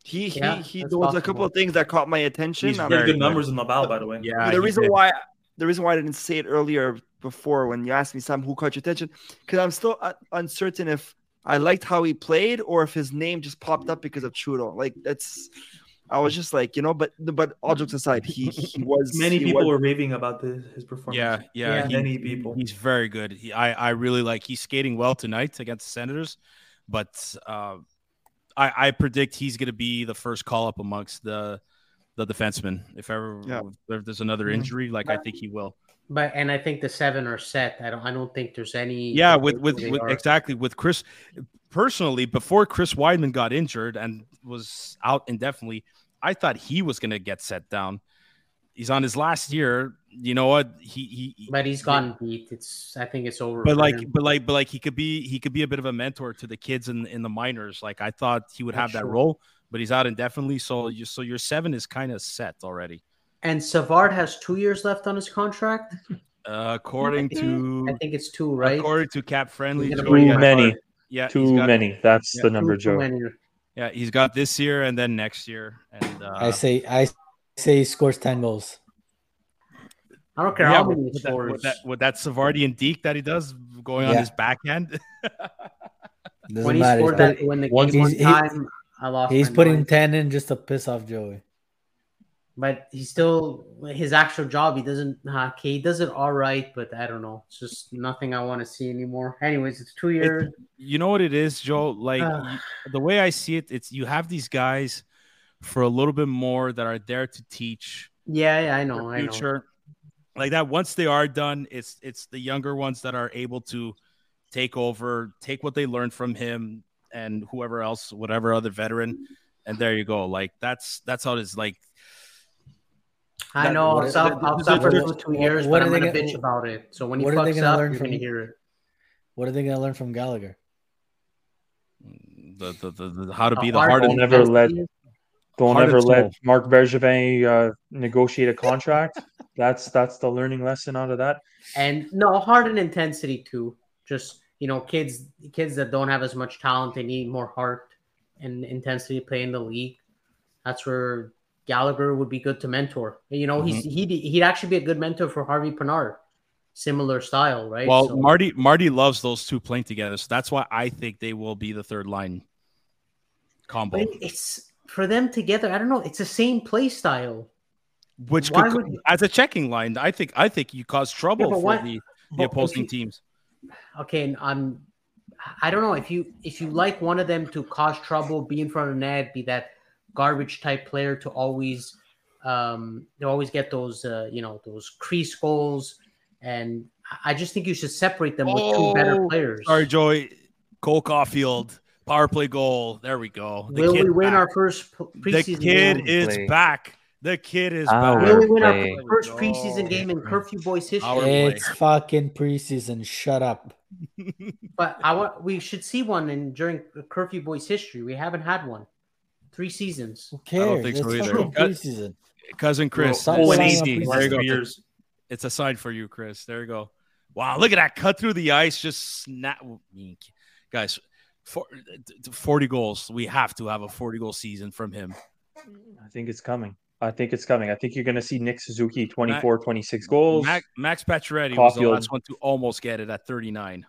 he he Yeah, he that's there was a couple of things that caught my attention. He's I'm- Very Very good good. numbers in Laval, by the way. Yeah, the reason did. why the reason why I didn't say it earlier before when you asked me Sam who caught your attention because I'm still uh, uncertain if I liked how he played or if his name just popped up because of Trudeau. Like that's I was just like you know, but but all jokes aside, he he was Many he people was- were raving about the, his performance. Yeah, yeah, Yeah. he- Many people. He's very good. He, I, I really like. He's skating well tonight against the Senators, but uh, I, I predict he's going to be the first call up amongst the the defensemen. If ever Yeah. if there's another Mhm. injury, like I think he will. But and I think the seven are set. I don't. I don't think there's any. Yeah, with with, with exactly with Chris. Personally, before Chris Wideman got injured and was out indefinitely, I thought he was going to get set down. He's on his last year. You know what? He he. But he's gotten beat. It's. I think it's over. but like him. but like but like he could be he could be a bit of a mentor to the kids in in the minors like i thought he would Yeah, have that sure. role but he's out indefinitely so you so your seven is kind of set already and Savard has two years left on his contract. uh, according to I think it's two, right? according to CapFriendly He's gonna Joey Too Yeah. many. yeah Too many. That's yeah, the number, Joe. many. Yeah he's got this year and then next year and uh, I say I say he scores ten goals. I don't care yeah, how many he with that, scores. with that with that Savardian deke that he does going on his backhand Doesn't when he matter. scored He's, that to win the One- game one he's- he- time, I lost. he's putting mind. ten in just to piss off Joey. But he's still his actual job. He doesn't. uh, Okay, he does it all right, but I don't know. It's just nothing I want to see anymore. Anyways, it's two years. you know what it is joe like the way i see it it's you have these guys for a little bit more that are there to teach Yeah, yeah, I know. for I know. future like that. Once they are done, it's it's the younger ones that are able to take over, take what they learned from him and whoever else, whatever other veteran, and there you go. Like that's that's how it is. Like I know I'll, is- suffer, I'll suffer what- for two years, what but are I'm they gonna gonna- bitch about it. So when he what are they fucks gonna up, learn you're from gonna hear it. What are they gonna learn from Gallagher? the the, the, the how to be A the hard hardest. Don't ever let don't ever let. Marc Bergevin uh, negotiate a contract. that's that's the learning lesson out of that. and no heart and intensity too. Just you know, kids kids that don't have as much talent, they need more heart and intensity to play in the league. That's where Gallagher would be good to mentor. You know, he's mm-hmm. he'd he'd actually be a good mentor for Harvey Pinard. Similar style, right? Well, So- Marty Marty loves those two playing together, so that's why I think they will be the third line combo. it's for them together. I don't know. It's the same play style. Which could, would- as a checking line, I think I think you cause trouble but for why- the, the opposing you- teams. okay, and I'm I don't know if you if you like one of them to cause trouble, be in front of net, be that garbage type player to always um to always get those uh you know those crease goals and I just think you should separate them with two better Oh, players. Sorry, Joey. Cole Caufield, power play goal. There we go. The Will kid we win back. our first p- The kid game? is Play. back. The kid is Power back. Will we win our first There preseason game in Curfew Boys history? Power play. It's fucking preseason. Shut up. But I want we should see one in during Curfew Boys history. We haven't had one. Three seasons. Who cares? think it's so either. fucking preseason. Cousin Chris, Well, it's Full easy. There you go. Years. It's a sign for you, Chris. There you go. Wow, look at that cut through the ice, just snap. Guys, for, 40 goals. We have to have a 40 goal season from him. I think it's coming. I think it's coming. I think you're going to see Nick Suzuki 24, 26 goals. Max, Max Pacioretty was the last one to almost get it at 39.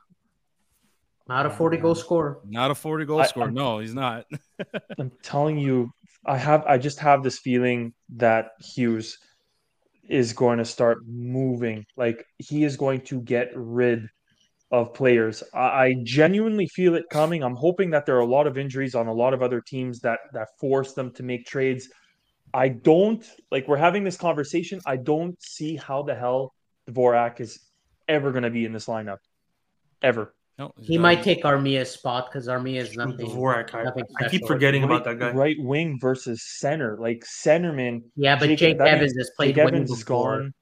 Not a 40 goal scorer. Not a 40 goal I- score. I'm- no, he's not. I'm telling you, I have I just have this feeling that Hughes is going to start moving. Like he is going to get rid of players. I, I genuinely feel it coming. I'm hoping that there are a lot of injuries on a lot of other teams that that force them to make trades. I don't like we're having this conversation. I don't see how the hell Dvorak is ever going to be in this lineup. Ever. No, He not. might take Armia's spot because Armia is nothing. Dvorak, I, nothing I keep forgetting right, about that guy. right wing versus center. Like centerman, Yeah, but Jake- Jake, Evans means has played Jake wing Evans is before. gone.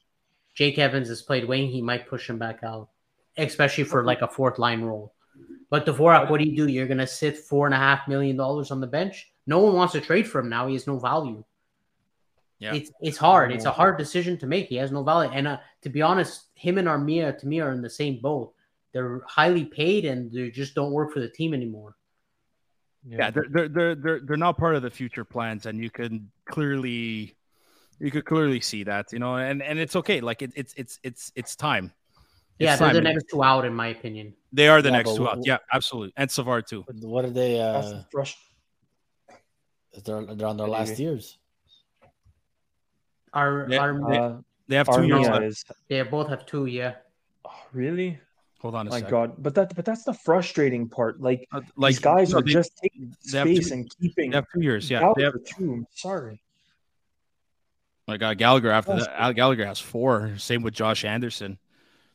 Jake Evans has played wing. He might push him back out, especially for like a fourth line role. But Dvorak, what do you do? You're gonna sit four and a half million dollars on the bench. No one wants to trade for him now. He has no value. Yeah. It's it's hard. It's a hard decision to make. He has no value. And uh, to be honest, him and Armia to me are in the same boat. They're highly paid and they just don't work for the team anymore. yeah, they're, they're they're they're they're not part of the future plans, and you can clearly you could clearly see that, you know, and and it's okay. Like it, it's it's it's it's time. It's yeah, they're the time. next two out, in my opinion. They are the Yeah, next two out. Yeah, absolutely, and Savard too. What are they? That's Uh, the frust- they're, they're on their last Anyway. years. Our, Yeah, our they- uh, They have two years left. is they both have two. Yeah, oh, really. Hold on a My second. God, but that but that's the frustrating part. Like, Uh, like these guys no, are they, just taking they have space two- and keeping. they have two years. Yeah, they have. Gallagher too. I'm sorry. My God, Gallagher after Yes. that. Al- Gallagher has four. Same with Josh Anderson.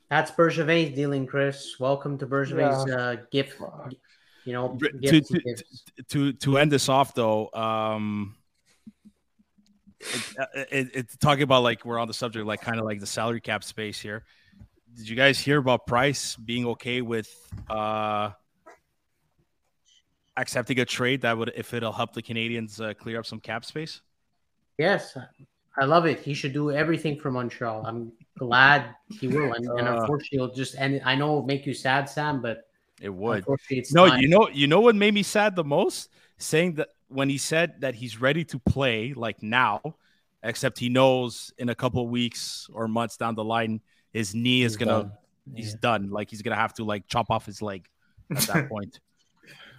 that's Bergevin's dealing, Chris. Welcome to Bergevin's uh, gift. You know, to- gifts to- to to end this off though um it, uh, it, it's talking about like we're on the subject like kind of like the salary cap space here did you guys hear about price being okay with uh accepting a trade that would if it'll help the Canadiens uh, clear up some cap space? Yes, I love it. He should do everything for Montreal. I'm glad he will, and, and Uh. unfortunately, it'll just and I know it'll make you sad, Sam, but it would. no you know you know what made me sad the most? Saying that when he said that he's ready to play like now except he knows in a couple of weeks or months down the line his knee is He's gonna done. he's Yeah. done. Like he's gonna have to like chop off his leg at that point.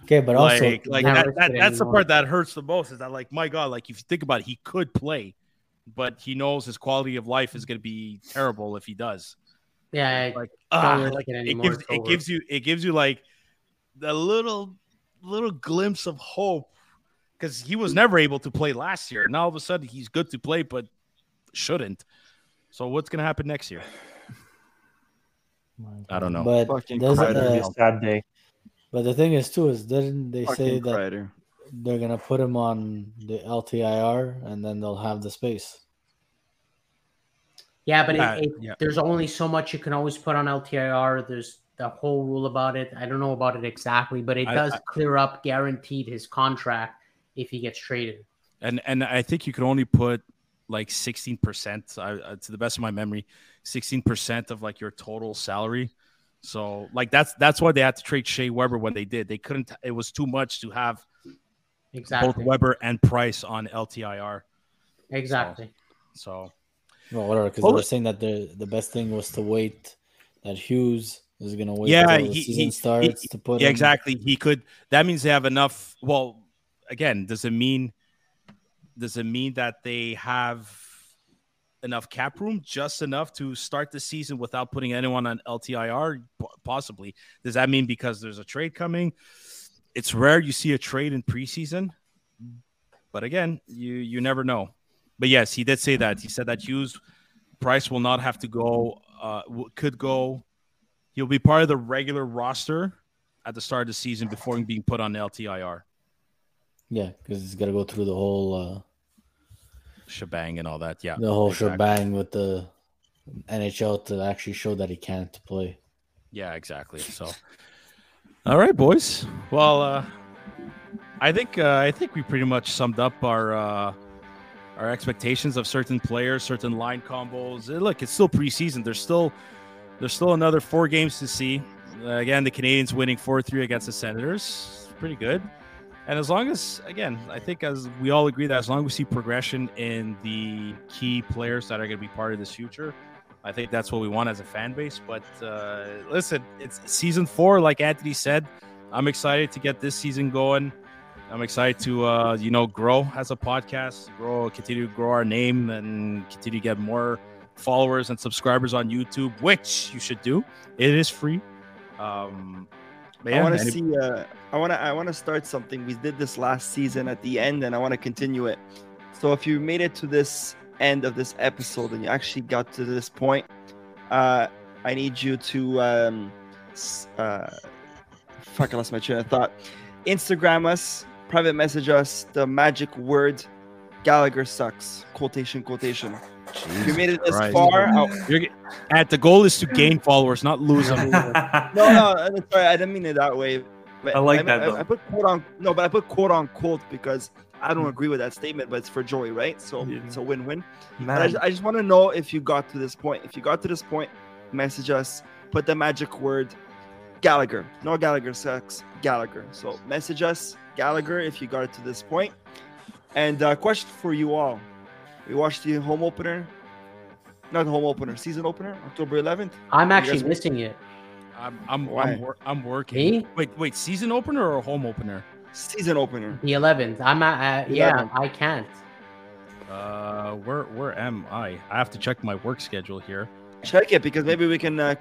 Okay, but also like like that, that, that's the part that hurts the most is that like my god, like if you think about it, he could play, but he knows his quality of life is gonna be terrible if he does. yeah, Like don't ah, risk like, it it gives it gives you it gives you like the little little glimpse of hope because he was never able to play last year. Now all of a sudden he's good to play, but shouldn't. So what's gonna happen next year? I don't know. But Fucking doesn't cried. Uh, a sad day. but the thing is too is didn't they say Fucking that Kreider. they're gonna put him on the LTIR and then they'll have the space. Yeah, but Uh, it, it, yeah. there's only so much you can always put on LTIR. There's the whole rule about it. I don't know about it exactly, but it I- does I- clear up guaranteed his contract if he gets traded. and and I think you can only put like sixteen percent. Uh, to the best of my memory, sixteen percent of like your total salary. So like that's that's why they had to trade Shea Weber when they did. They couldn't. It was too much to have Exactly. both Weber and Price on LTIR. Exactly. So Well, whatever, because Well, oh. they were saying that the the best thing was to wait. That Hughes is gonna wait Yeah, till the he- season he- starts he- to put yeah, him. exactly. He could. That means they have enough. Well, again, does it mean? Does it mean that they have enough cap room, just enough to start the season without putting anyone on LTIR? Possibly. Does that mean because there's a trade coming? It's rare you see a trade in preseason, but again, you you never know. But yes, he did say that. He said that Hughes Price will not have to go. Uh, could go. He'll be part of the regular roster at the start of the season before being put on LTIR Yeah, because he's got to go through the whole uh, shebang and all that. Yeah, the whole exactly. shebang with the NHL to actually show that he can't play. Yeah, exactly. So, all right, boys. Well, uh, I think uh, I think we pretty much summed up our uh, our expectations of certain players, certain line combos. Uh, Look, it's still preseason. There's still there's still another four games to see. Uh, again, the Canadiens winning four three against the Senators, pretty good. And as long as, again, I think as we all agree that as long as we see progression in the key players that are going to be part of this future, I think that's what we want as a fan base. But uh, listen, it's season four, like Anthony said. I'm excited to get this season going. I'm excited to, uh, you know, grow as a podcast, grow, continue to grow our name, and continue to get more followers and subscribers on YouTube, which you should do. It is free. Um, but I want to see. Uh, I want to. I want to start something. We did this last season at the end, and I want to continue it. So if you made it to this end of this episode and you actually got to this point, uh, I need you to. Um, uh, fuck! I lost my train of thought. Instagram us, private message us. The magic word, Gallagher sucks. Quotation. Quotation. If you made it this Christ. far, I'll, You're, at the goal is to gain followers, not lose them. no, no, I'm sorry, I didn't mean it that way. But I like mean- that, I, though. I put quote on no, but I put quote unquote because I don't agree with that statement, but it's for Joey, right? So Yeah. it's a win-win. And I just, I just want to know if you got to this point. If you got to this point, message us. Put the magic word Gallagher. No Gallagher sucks. Gallagher. So message us Gallagher if you got it to this point. And uh, question for you all: We watched the home opener, not the home opener, season opener, October 11th. I'm actually guys- missing it. I'm I'm Why? I'm, wor- I'm working. Me? Wait, wait, season opener or home opener? Season opener. The 11th. I'm at, uh, yeah, 11th. I can't. Uh, where where am I? I have to check my work schedule here. Check it because maybe we can uh,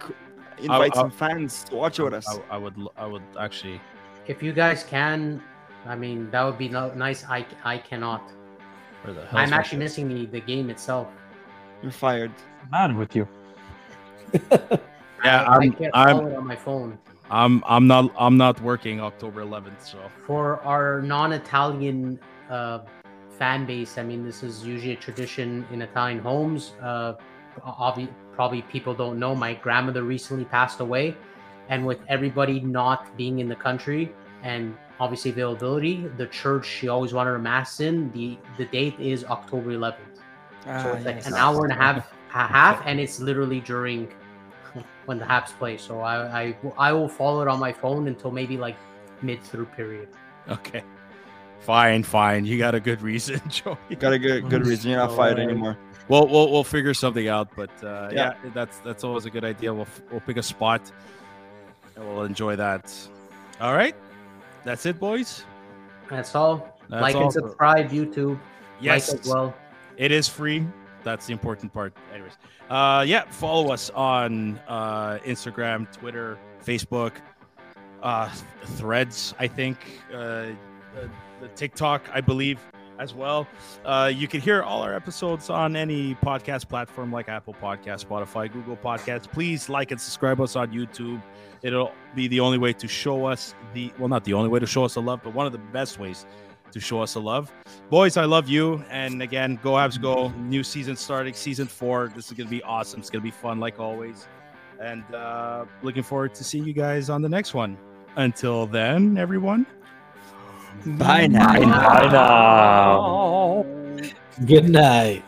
invite I'll- some fans to watch it with us. I, I would l- I would actually. If you guys can, I mean, that would be no, nice. I, I cannot. Where the hell? I'm actually missing the, the game itself. You're fired. Mad with you. Yeah, I, I I'm can't I'm it on my phone. I'm I'm not I'm not working October 11th. So For our non-Italian uh, fan base, I mean, this is usually a tradition in Italian homes. Uh, obvi- probably people don't know. My grandmother recently passed away, and with everybody not being in the country and obviously availability, the church she always wanted her mass in. the The date is October 11th. So it's like an hour and a half, a half, and it's literally during when the Habs play. So I, I, I will follow it on my phone until maybe like mid through period. okay, fine, fine. You got a good reason, Joey. You got a good good reason. You're not fired anymore. We'll we'll, we'll figure something out. But uh, yeah. Yeah. that's that's always a good idea. We'll we'll pick a spot and we'll enjoy that. All right, that's it, boys. That's all. That's like all and for- subscribe YouTube. Yes, Like as well. It is free. That's the important part. Anyways, uh, yeah, follow us on uh, Instagram, Twitter, Facebook, uh, Threads. I think uh, the, the TikTok. I believe as well. Uh, you can hear all our episodes on any podcast platform like Apple Podcast, Spotify, Google Podcasts. Please like and subscribe us on YouTube. It'll be the only way to show us the well, not the only way to show us the love, but one of the best ways to show us the love. Boys, I love you. And again, go Habs go. New season starting, season four. This is gonna be awesome. It's gonna be fun like always. And uh looking forward to seeing you guys on the next one. Until then, everyone. Bye now. Bye now. Good night.